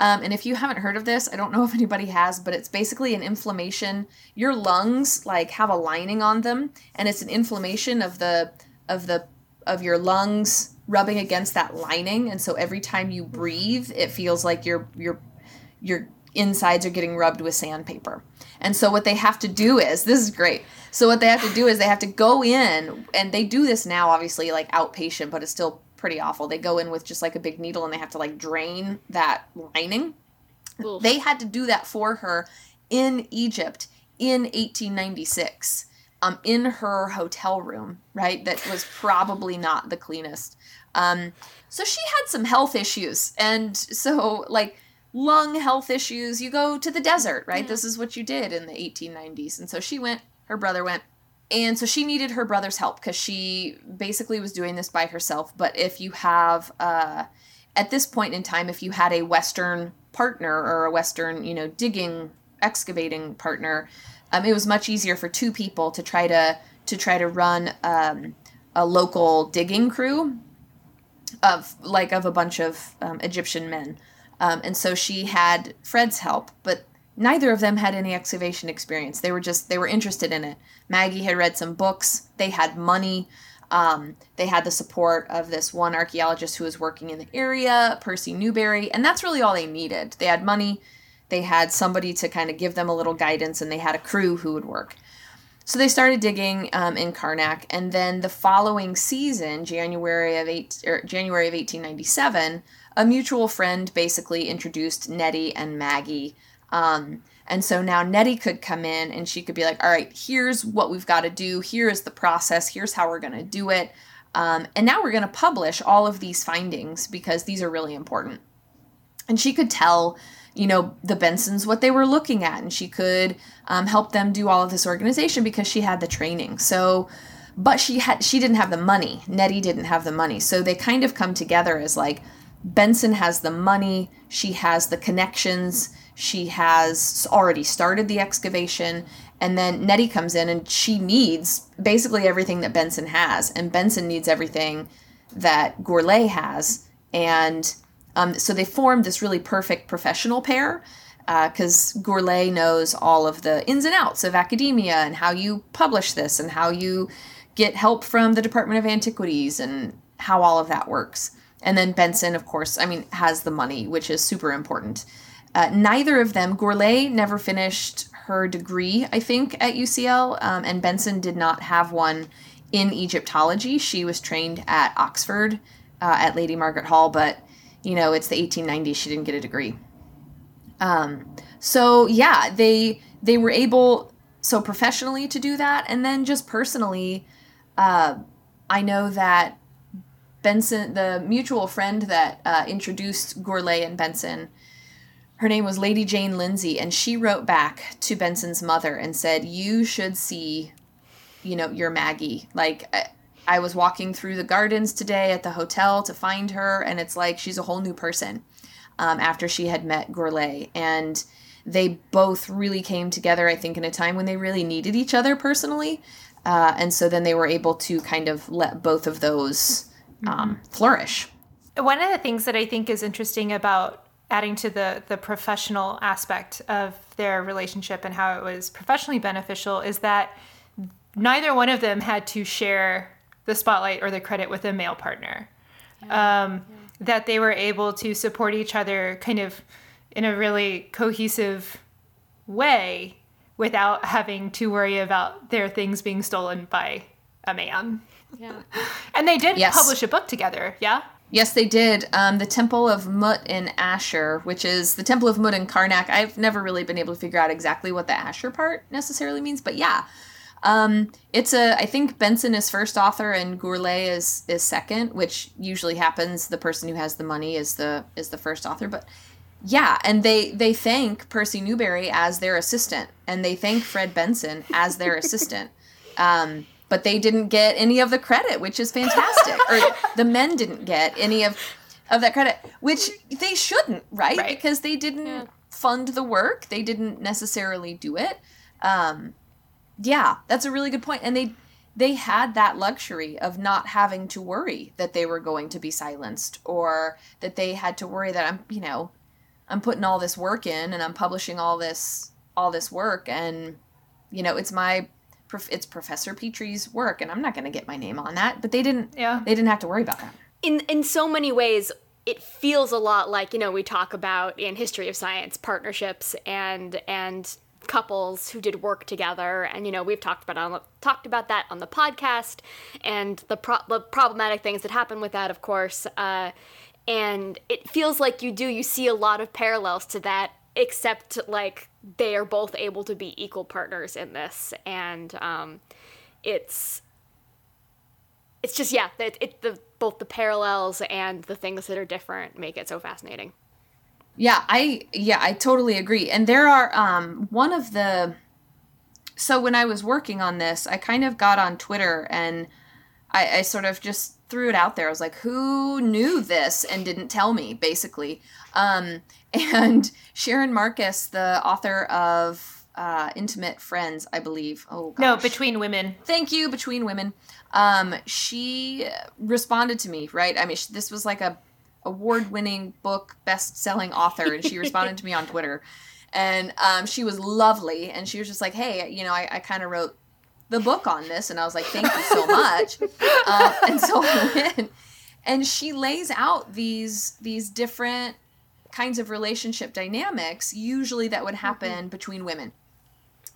um, and if you haven't heard of this, I don't know if anybody has, but it's basically an inflammation. Your lungs like have a lining on them, and it's an inflammation of the of the of your lungs rubbing against that lining, and so every time you breathe, it feels like you're you're your your insides are getting rubbed with sandpaper. And so what they have to do is this is great. So what they have to do is they have to go in and they do this now obviously like outpatient, but it's still pretty awful. They go in with just like a big needle and they have to like drain that lining. Oof. They had to do that for her in Egypt in 1896. Um, in her hotel room, right? That was probably not the cleanest. Um, so she had some health issues. And so, like, lung health issues, you go to the desert, right? Yeah. This is what you did in the 1890s. And so she went, her brother went, and so she needed her brother's help because she basically was doing this by herself but if you have uh, at this point in time if you had a western partner or a western you know digging excavating partner um, it was much easier for two people to try to to try to run um, a local digging crew of like of a bunch of um, egyptian men um, and so she had fred's help but neither of them had any excavation experience. They were just they were interested in it. Maggie had read some books. They had money. Um, they had the support of this one archaeologist who was working in the area percy newberry and that's really all they needed. They had money. They had somebody to kind of give them a little guidance and they had a crew who would work. So they started digging um, in Karnak, and then the following season, January of eight, er, January of 1897, a mutual friend basically introduced Nettie and Maggie um, And so now Nettie could come in and she could be like, all right, here's what we've got to do. Here is the process. Here's how we're going to do it. Um, and now we're going to publish all of these findings because these are really important. And she could tell, you know, the Bensons what they were looking at, and she could um, help them do all of this organization because she had the training. So, but she had she didn't have the money. Nettie didn't have the money. So they kind of come together as like Benson has the money, she has the connections, she has already started the excavation, and then Nettie comes in and she needs basically everything that Benson has, and Benson needs everything that Gourlay has. And um, so they formed this really perfect professional pair because uh, Gourlay knows all of the ins and outs of academia and how you publish this and how you get help from the Department of Antiquities and how all of that works. And then Benson, of course, I mean, has the money, which is super important. Uh, neither of them, Gourlay never finished her degree, I think, at UCL, um, and Benson did not have one in Egyptology. She was trained at Oxford uh, at Lady Margaret Hall, but you know, it's the 1890s. She didn't get a degree. Um, so yeah, they they were able so professionally to do that, and then just personally, uh, I know that Benson, the mutual friend that uh, introduced Gourlay and Benson, her name was Lady Jane Lindsay, and she wrote back to Benson's mother and said, "You should see, you know, your Maggie. Like, I, I was walking through the gardens today at the hotel to find her, and it's like she's a whole new person um, after she had met Gourlay, and." They both really came together, I think, in a time when they really needed each other personally. Uh, and so then they were able to kind of let both of those um, mm-hmm. flourish. One of the things that I think is interesting about adding to the the professional aspect of their relationship and how it was professionally beneficial is that neither one of them had to share the spotlight or the credit with a male partner. Yeah. Um, yeah. That they were able to support each other kind of in a really cohesive way without having to worry about their things being stolen by a man. Yeah. And they did yes. publish a book together, yeah? Yes, they did. Um, the Temple of Mut in Asher, which is the Temple of Mut in Karnak. I've never really been able to figure out exactly what the Asher part necessarily means, but yeah. Um, it's a. I think Benson is first author and Gourlay is is second, which usually happens. The person who has the money is the is the first author, but yeah, and they they thank Percy Newberry as their assistant, and they thank Fred Benson as their assistant. Um, but they didn't get any of the credit, which is fantastic. or the men didn't get any of of that credit, which they shouldn't, right? right. Because they didn't yeah. fund the work. They didn't necessarily do it. Um, yeah, that's a really good point. And they they had that luxury of not having to worry that they were going to be silenced or that they had to worry that I'm, you know, I'm putting all this work in and I'm publishing all this all this work and you know, it's my it's Professor Petrie's work, and I'm not going to get my name on that. But they didn't. Yeah. They didn't have to worry about that. In in so many ways, it feels a lot like you know we talk about in history of science partnerships and and couples who did work together and you know we've talked about on, talked about that on the podcast and the, pro- the problematic things that happen with that of course uh, and it feels like you do you see a lot of parallels to that except like they are both able to be equal partners in this and um, it's it's just yeah it, it the both the parallels and the things that are different make it so fascinating. Yeah i yeah i totally agree. And there are um one of the so when i was working on this i kind of got on twitter and i i sort of just threw it out there i was like who knew this and didn't tell me basically um and Sharon Marcus, the author of uh, Intimate Friends, I believe. Oh, gosh. no, Between Women. Thank you, Between Women. Um, she responded to me, right? I mean, this was like a award-winning book, best-selling author, and she responded to me on Twitter, and um, she was lovely, and she was just like, "Hey, you know, I, I kind of wrote the book on this," and I was like, "Thank you so much," uh, and so I went, and she lays out these these different kinds of relationship dynamics usually that would mm-hmm. happen mm-hmm. between women.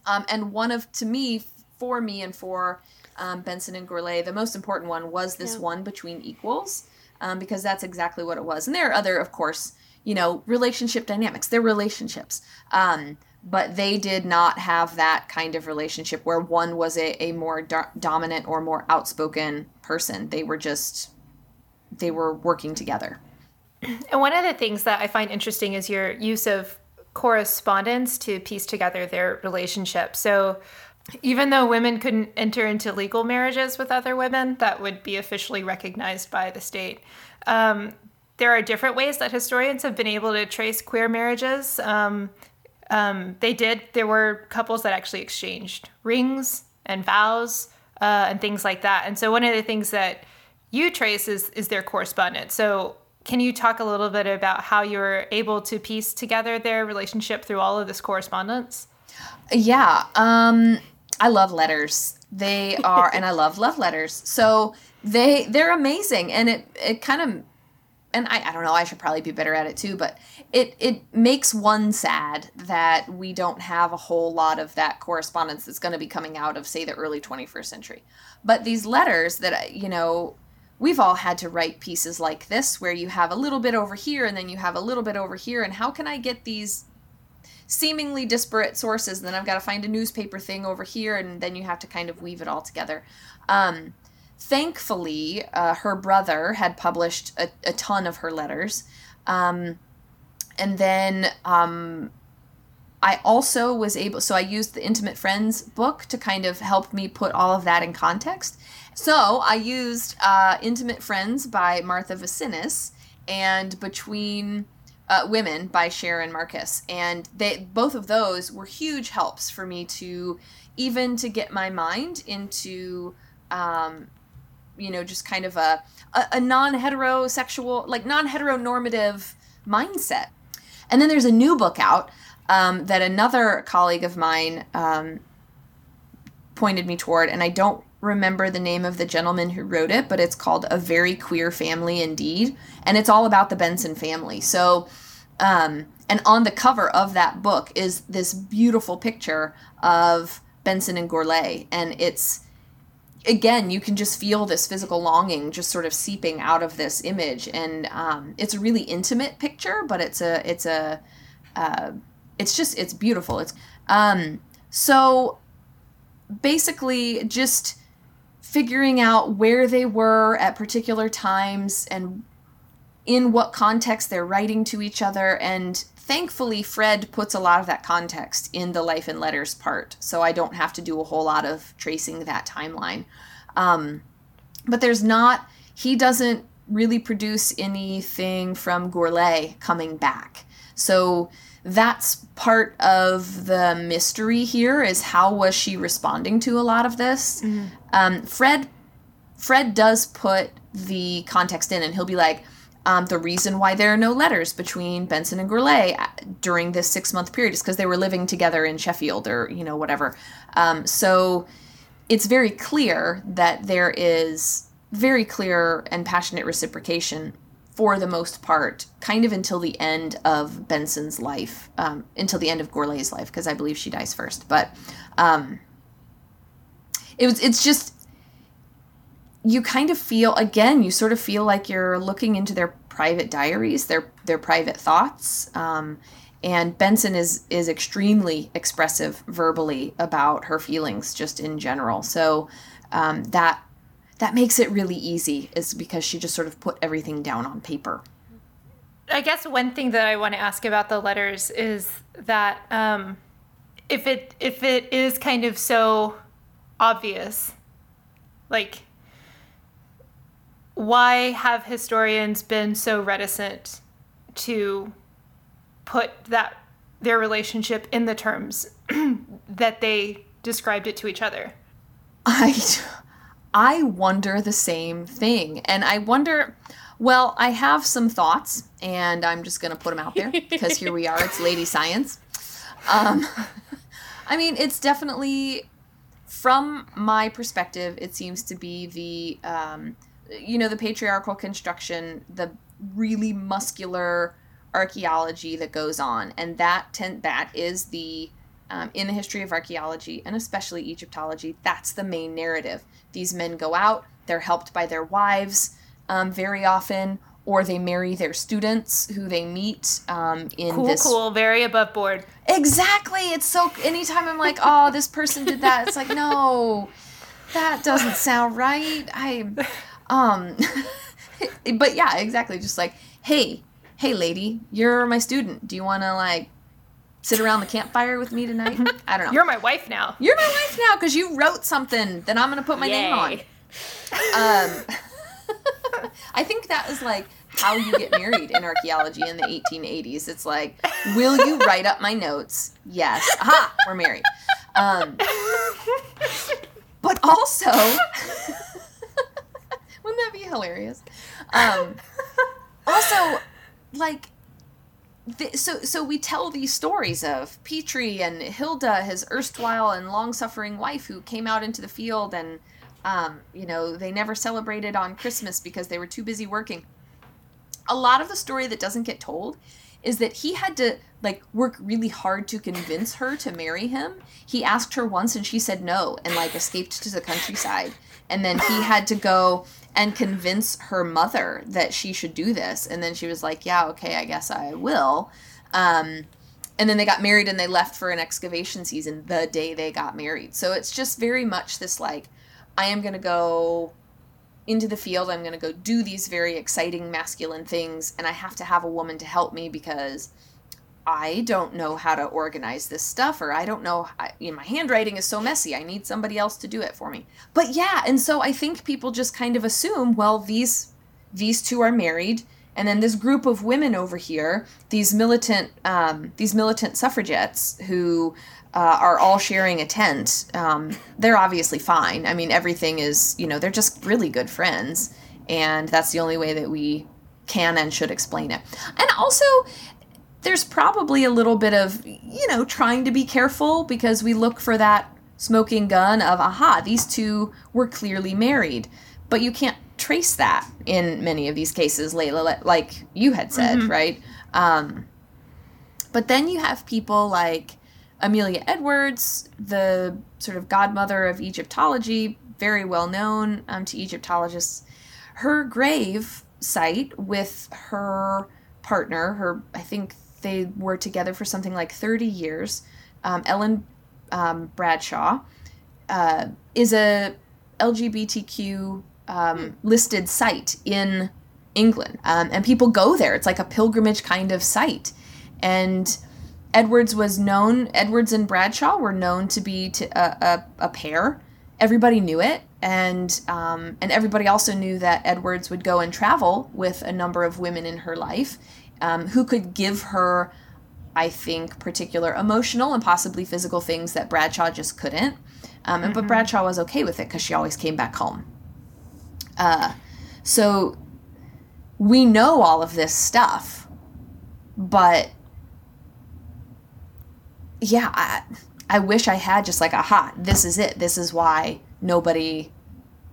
Um, and one of, to me, for me and for um, Benson and Gourlay, the most important one was this yeah. one between equals, um, because that's exactly what it was. And there are other, of course, you know, relationship dynamics. They're relationships. Um, but they did not have that kind of relationship where one was a, a more do- dominant or more outspoken person. They were just, they were working together. And one of the things that I find interesting is your use of correspondence to piece together their relationship. So even though women couldn't enter into legal marriages with other women that would be officially recognized by the state, um, there are different ways that historians have been able to trace queer marriages. Um, um, they did, there were couples that actually exchanged rings and vows uh, and things like that. And so one of the things that you trace is, is their correspondence. So can you talk a little bit about how you were able to piece together their relationship through all of this correspondence? Yeah. Um, I love letters. They are, and I love love letters. So they they're amazing, and it it kind of, and I, I don't know. I should probably be better at it too, but it it makes one sad that we don't have a whole lot of that correspondence that's going to be coming out of say the early 21st century. But these letters that you know we've all had to write pieces like this where you have a little bit over here and then you have a little bit over here and how can i get these seemingly disparate sources and then i've got to find a newspaper thing over here and then you have to kind of weave it all together um, thankfully uh, her brother had published a, a, ton of her letters um, and then um, I also was able, so I used the Intimate Friends book to kind of help me put all of that in context. So I used uh, Intimate Friends by Martha Vicinus and Between uh, Women by Sharon Marcus, and they both of those were huge helps for me to even to get my mind into, um, you know, just kind of a a, a non heterosexual, like non heteronormative mindset. And then there's a new book out um, that another colleague of mine um, pointed me toward, and I don't remember the name of the gentleman who wrote it, but it's called A Very Queer Family Indeed, and it's all about the Benson family. So, um, and on the cover of that book is this beautiful picture of Benson and Gourlay, and it's again you can just feel this physical longing just sort of seeping out of this image, and um, it's a really intimate picture, but it's a it's a uh, it's just it's beautiful. It's um, so basically just figuring out where they were at particular times and in what context they're writing to each other and thankfully fred puts a lot of that context in the life and letters part so i don't have to do a whole lot of tracing that timeline. Um, but there's not he doesn't really produce anything from gourlay coming back. So that's part of the mystery here is how was she responding to a lot of this? Mm-hmm. um, fred fred does put the context in and he'll be like um, the reason why there are no letters between benson and gourlay uh, during this six month period is because they were living together in sheffield or you know whatever um, so it's very clear that there is very clear and passionate reciprocation for the most part, kind of until the end of Benson's life, um, until the end of Gourlay's life, because I believe she dies first. But um, it was, it's just, you kind of feel, again, you sort of feel like you're looking into their private diaries, their their private thoughts. Um, and Benson is is extremely expressive verbally about her feelings, just in general. So um, that that makes it really easy is because she just sort of put everything down on paper. I guess one thing that I want to ask about the letters is that um, if it if it is kind of so obvious, like why have historians been so reticent to put that their relationship in the terms that they described it to each other? I I wonder the same thing. And I wonder, well, I have some thoughts, and I'm just going to put them out there because here we are. It's Lady Science. Um, I mean, it's definitely, from my perspective, it seems to be the, um, you know, the patriarchal construction, the really muscular archaeology that goes on. And that, ten- that is the um, in the history of archaeology and especially Egyptology, that's the main narrative. These men go out, they're helped by their wives um, very often, or they marry their students who they meet um, in Cool, this cool, very above board. Exactly. It's so anytime I'm like, oh, this person did that, it's like, no, that doesn't sound right. I um but yeah, exactly. Just like, hey, hey lady, you're my student. Do you wanna like sit around the campfire with me tonight? I don't know. You're my wife now. You're my wife now because you wrote something that I'm gonna put my name on. Yay. Um, I think that was like how you get married in archaeology in the 1880s. It's like, will you write up my notes? Yes. Aha, we're married. Um, but also, wouldn't that be hilarious? Um, also, like, so so we tell these stories of Petrie and Hilda, his erstwhile and long-suffering wife, who came out into the field and um, you know, they never celebrated on Christmas because they were too busy working. A lot of the story that doesn't get told is that he had to like work really hard to convince her to marry him. He asked her once and she said no and like escaped to the countryside. And then he had to go and convince her mother that she should do this. And then she was like, "Yeah, okay, I guess I will." Um, and then they got married and they left for an excavation season the day they got married. So it's just very much this like I am going to go into the field. I'm going to go do these very exciting masculine things, and I have to have a woman to help me because I don't know how to organize this stuff, or I don't know. I, you know, my handwriting is so messy. I need somebody else to do it for me. But yeah, and so I think people just kind of assume, well, these these two are married, and then this group of women over here, these militant um, these militant suffragettes who uh, are all sharing a tent. Um, they're obviously fine. I mean, everything is, you know, they're just really good friends. And that's the only way that we can and should explain it. And also, there's probably a little bit of, you know, trying to be careful because we look for that smoking gun of, aha, these two were clearly married. But you can't trace that in many of these cases, Leila, like you had said, right? Um, but then you have people like Amelia Edwards, the sort of godmother of Egyptology, very well known um, to Egyptologists. Her grave site with her partner, her I think they were together for something like 30 years, um, Ellen um, Braysher, uh, is a LGBTQ um, listed site in England. Um, and people go there. It's like a pilgrimage kind of site. And Edwards was known, Edwards and Braysher were known to be to, a, a, a pair. Everybody knew it. And, um, and everybody also knew that Edwards would go and travel with a number of women in her life um, who could give her, I think, particular emotional and possibly physical things that Braysher just couldn't. Um, and, But Braysher was okay with it because she always came back home. Uh, so we know all of this stuff, but yeah, I, I wish I had just like, aha, this is it. This is why nobody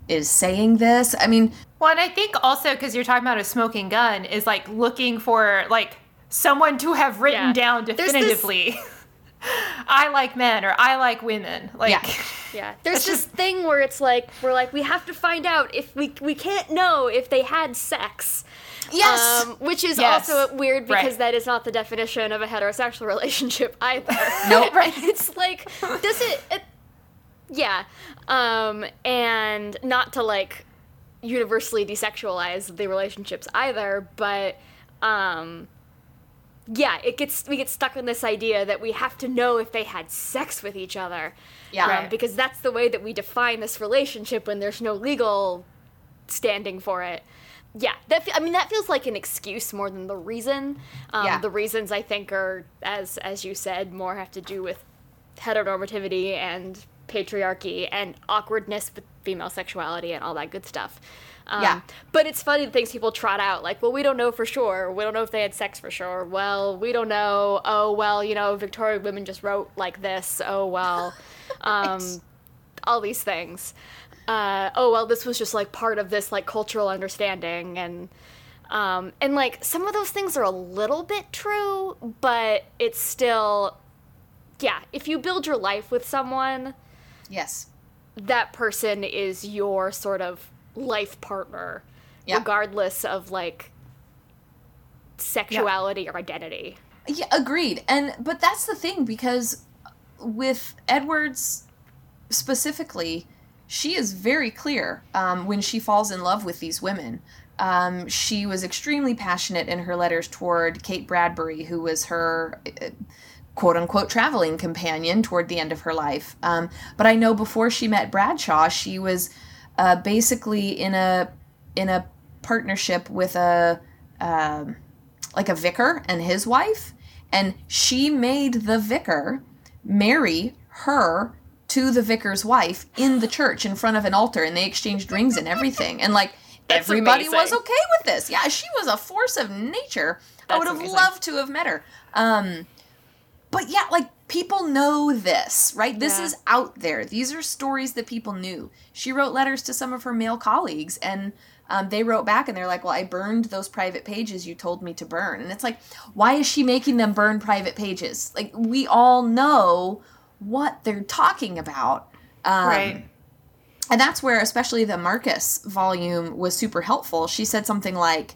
is saying this. I mean, Well, and I think also because you're talking about a smoking gun is like looking for like someone to have written Yeah. down There's this- definitively. I like men or I like women. Like, Yeah. Yeah, there's this thing where it's like we're like we have to find out if we we can't know if they had sex. yes. Um, which is Yes. also weird because Right. that is not the definition of a heterosexual relationship either. Nope. right? It's like does it, it yeah. Um, and not to like universally desexualize the relationships either, but um yeah, it gets we get stuck in this idea that we have to know if they had sex with each other. Yeah. Um, Right. because that's the way that we define this relationship when there's no legal standing for it. Yeah, that fe- I mean that feels like an excuse more than the reason. Um, Yeah. The reasons I think are, as as you said, more have to do with heteronormativity and patriarchy and awkwardness with female sexuality and all that good stuff. Um, Yeah. But it's funny the things people trot out, like, well, we don't know for sure. We don't know if they had sex for sure. Well, we don't know. Oh, well, you know, Victorian women just wrote like this. Oh, well. Um, all these things. Uh, oh, well, this was just like part of this like cultural understanding. And, um, and like some of those things are a little bit true, but it's still, yeah, if you build your life with someone, yes. that person is your sort of life partner Yeah. regardless of like sexuality or identity. Yeah, agreed. And but that's the thing because with Edwards specifically, she is very clear um, when she falls in love with these women. Um, she was extremely passionate in her letters toward Kate Bradbury, who was her uh, quote unquote traveling companion toward the end of her life. Um, but I know before she met Braysher, she was uh, basically in a in a partnership with a um, like a vicar and his wife, and she made the vicar marry her to the vicar's wife in the church in front of an altar, and they exchanged rings and everything, and like. That's Everybody was okay with this. Yeah, she was a force of nature. I would have amazing. loved to have met her. Um, but yeah, like people know this, right? This Yeah. is out there. These are stories that people knew. She wrote letters to some of her male colleagues, and um, they wrote back and they're like, Well, I burned those private pages you told me to burn. And it's like, why is she making them burn private pages? Like, we all know what they're talking about. Um, right. and that's where especially the marcus volume was super helpful she said something like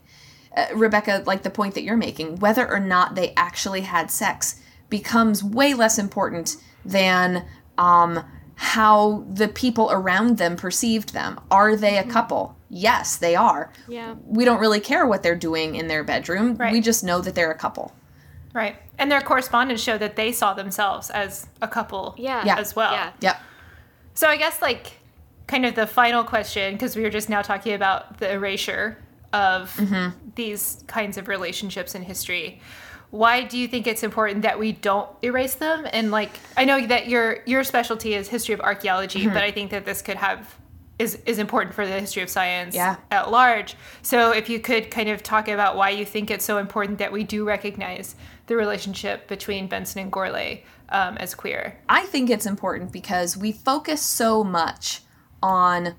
uh, rebecca like the point that you're making whether or not they actually had sex becomes way less important than um, how the people around them perceived them are they a couple yes they are Yeah. we don't really care what they're doing in their bedroom Right. we just know that they're a couple Right. And their correspondence showed that they saw themselves as a couple Yeah. Yeah. as well. Yeah. yep So I guess like kind of the final question because we were just now talking about the erasure of these kinds of relationships in history. Why do you think it's important that we don't erase them? And like I know that your your specialty is history of archaeology, but I think that this could have is is important for the history of science Yeah. at large. So if you could kind of talk about why you think it's so important that we do recognize the relationship between Benson and Gourlay um, as queer. I think it's important because we focus so much on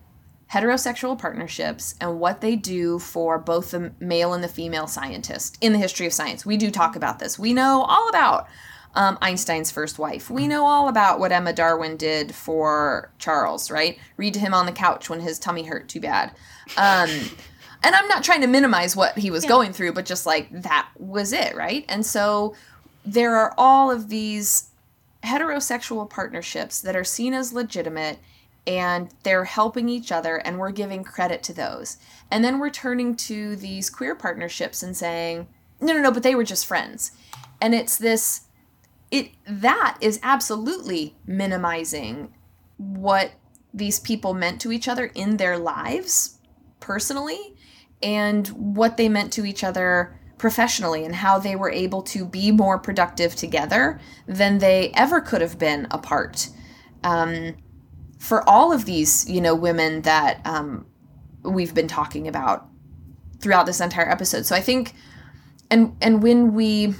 heterosexual partnerships and what they do for both the male and the female scientist in the history of science. We do talk about this. We know all about um, Einstein's first wife. We know all about what Emma Darwin did for Charles, right? Read to him on the couch when his tummy hurt too bad. Um, and I'm not trying to minimize what he was going through, but just like that was it, right? And so there are all of these heterosexual partnerships that are seen as legitimate and they're helping each other and we're giving credit to those. And then we're turning to these queer partnerships and saying, no, no, no, but they were just friends. And it's this it that is absolutely minimizing what these people meant to each other in their lives personally and what they meant to each other professionally and how they were able to be more productive together than they ever could have been apart. Um, for all of these, you know, women that um, we've been talking about throughout this entire episode. So I think, and and when we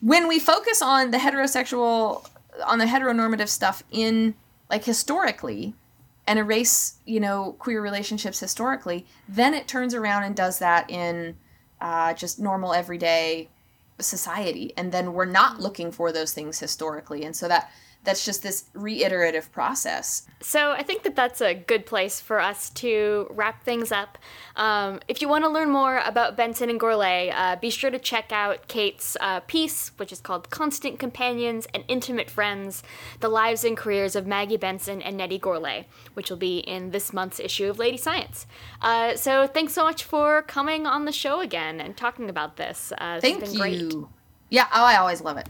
when we focus on the heterosexual on the heteronormative stuff in like historically and erase you know queer relationships historically then it turns around and does that in uh, just normal everyday society and then we're not looking for those things historically and so that that's just this reiterative process So I think that that's a good place for us to wrap things up. Um, if you want to learn more about Benson and Gourlay, uh, be sure to check out Kate's uh, piece, which is called "Constant Companions and Intimate Friends: The Lives and Careers of Maggie Benson and Nettie Gourlay," which will be in this month's issue of Lady Science. Uh, so thanks so much for coming on the show again and talking about this. Uh, thank you great. yeah oh i always love it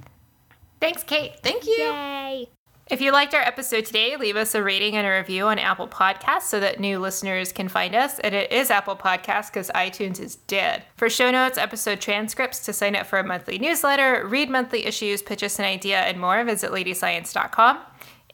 Thanks, Kate. thank you Yay! If you liked our episode today, leave us a rating and a review on Apple Podcasts so that new listeners can find us. And it is Apple Podcasts because iTunes is dead. For show notes, episode transcripts, to sign up for a monthly newsletter, read monthly issues, pitch us an idea, and more, visit ladyscience.com.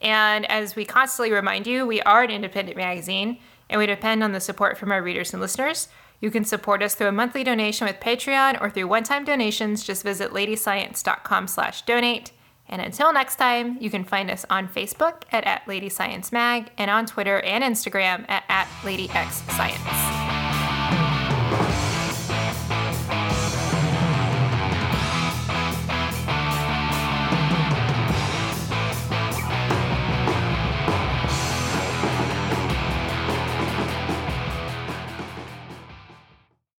And as we constantly remind you, we are an independent magazine and we depend on the support from our readers and listeners. You can support us through a monthly donation with Patreon or through one-time donations. Just visit ladyscience.com slash donate. And until next time, you can find us on Facebook at, at Lady Science Mag and on Twitter and Instagram at, at LadyXScience.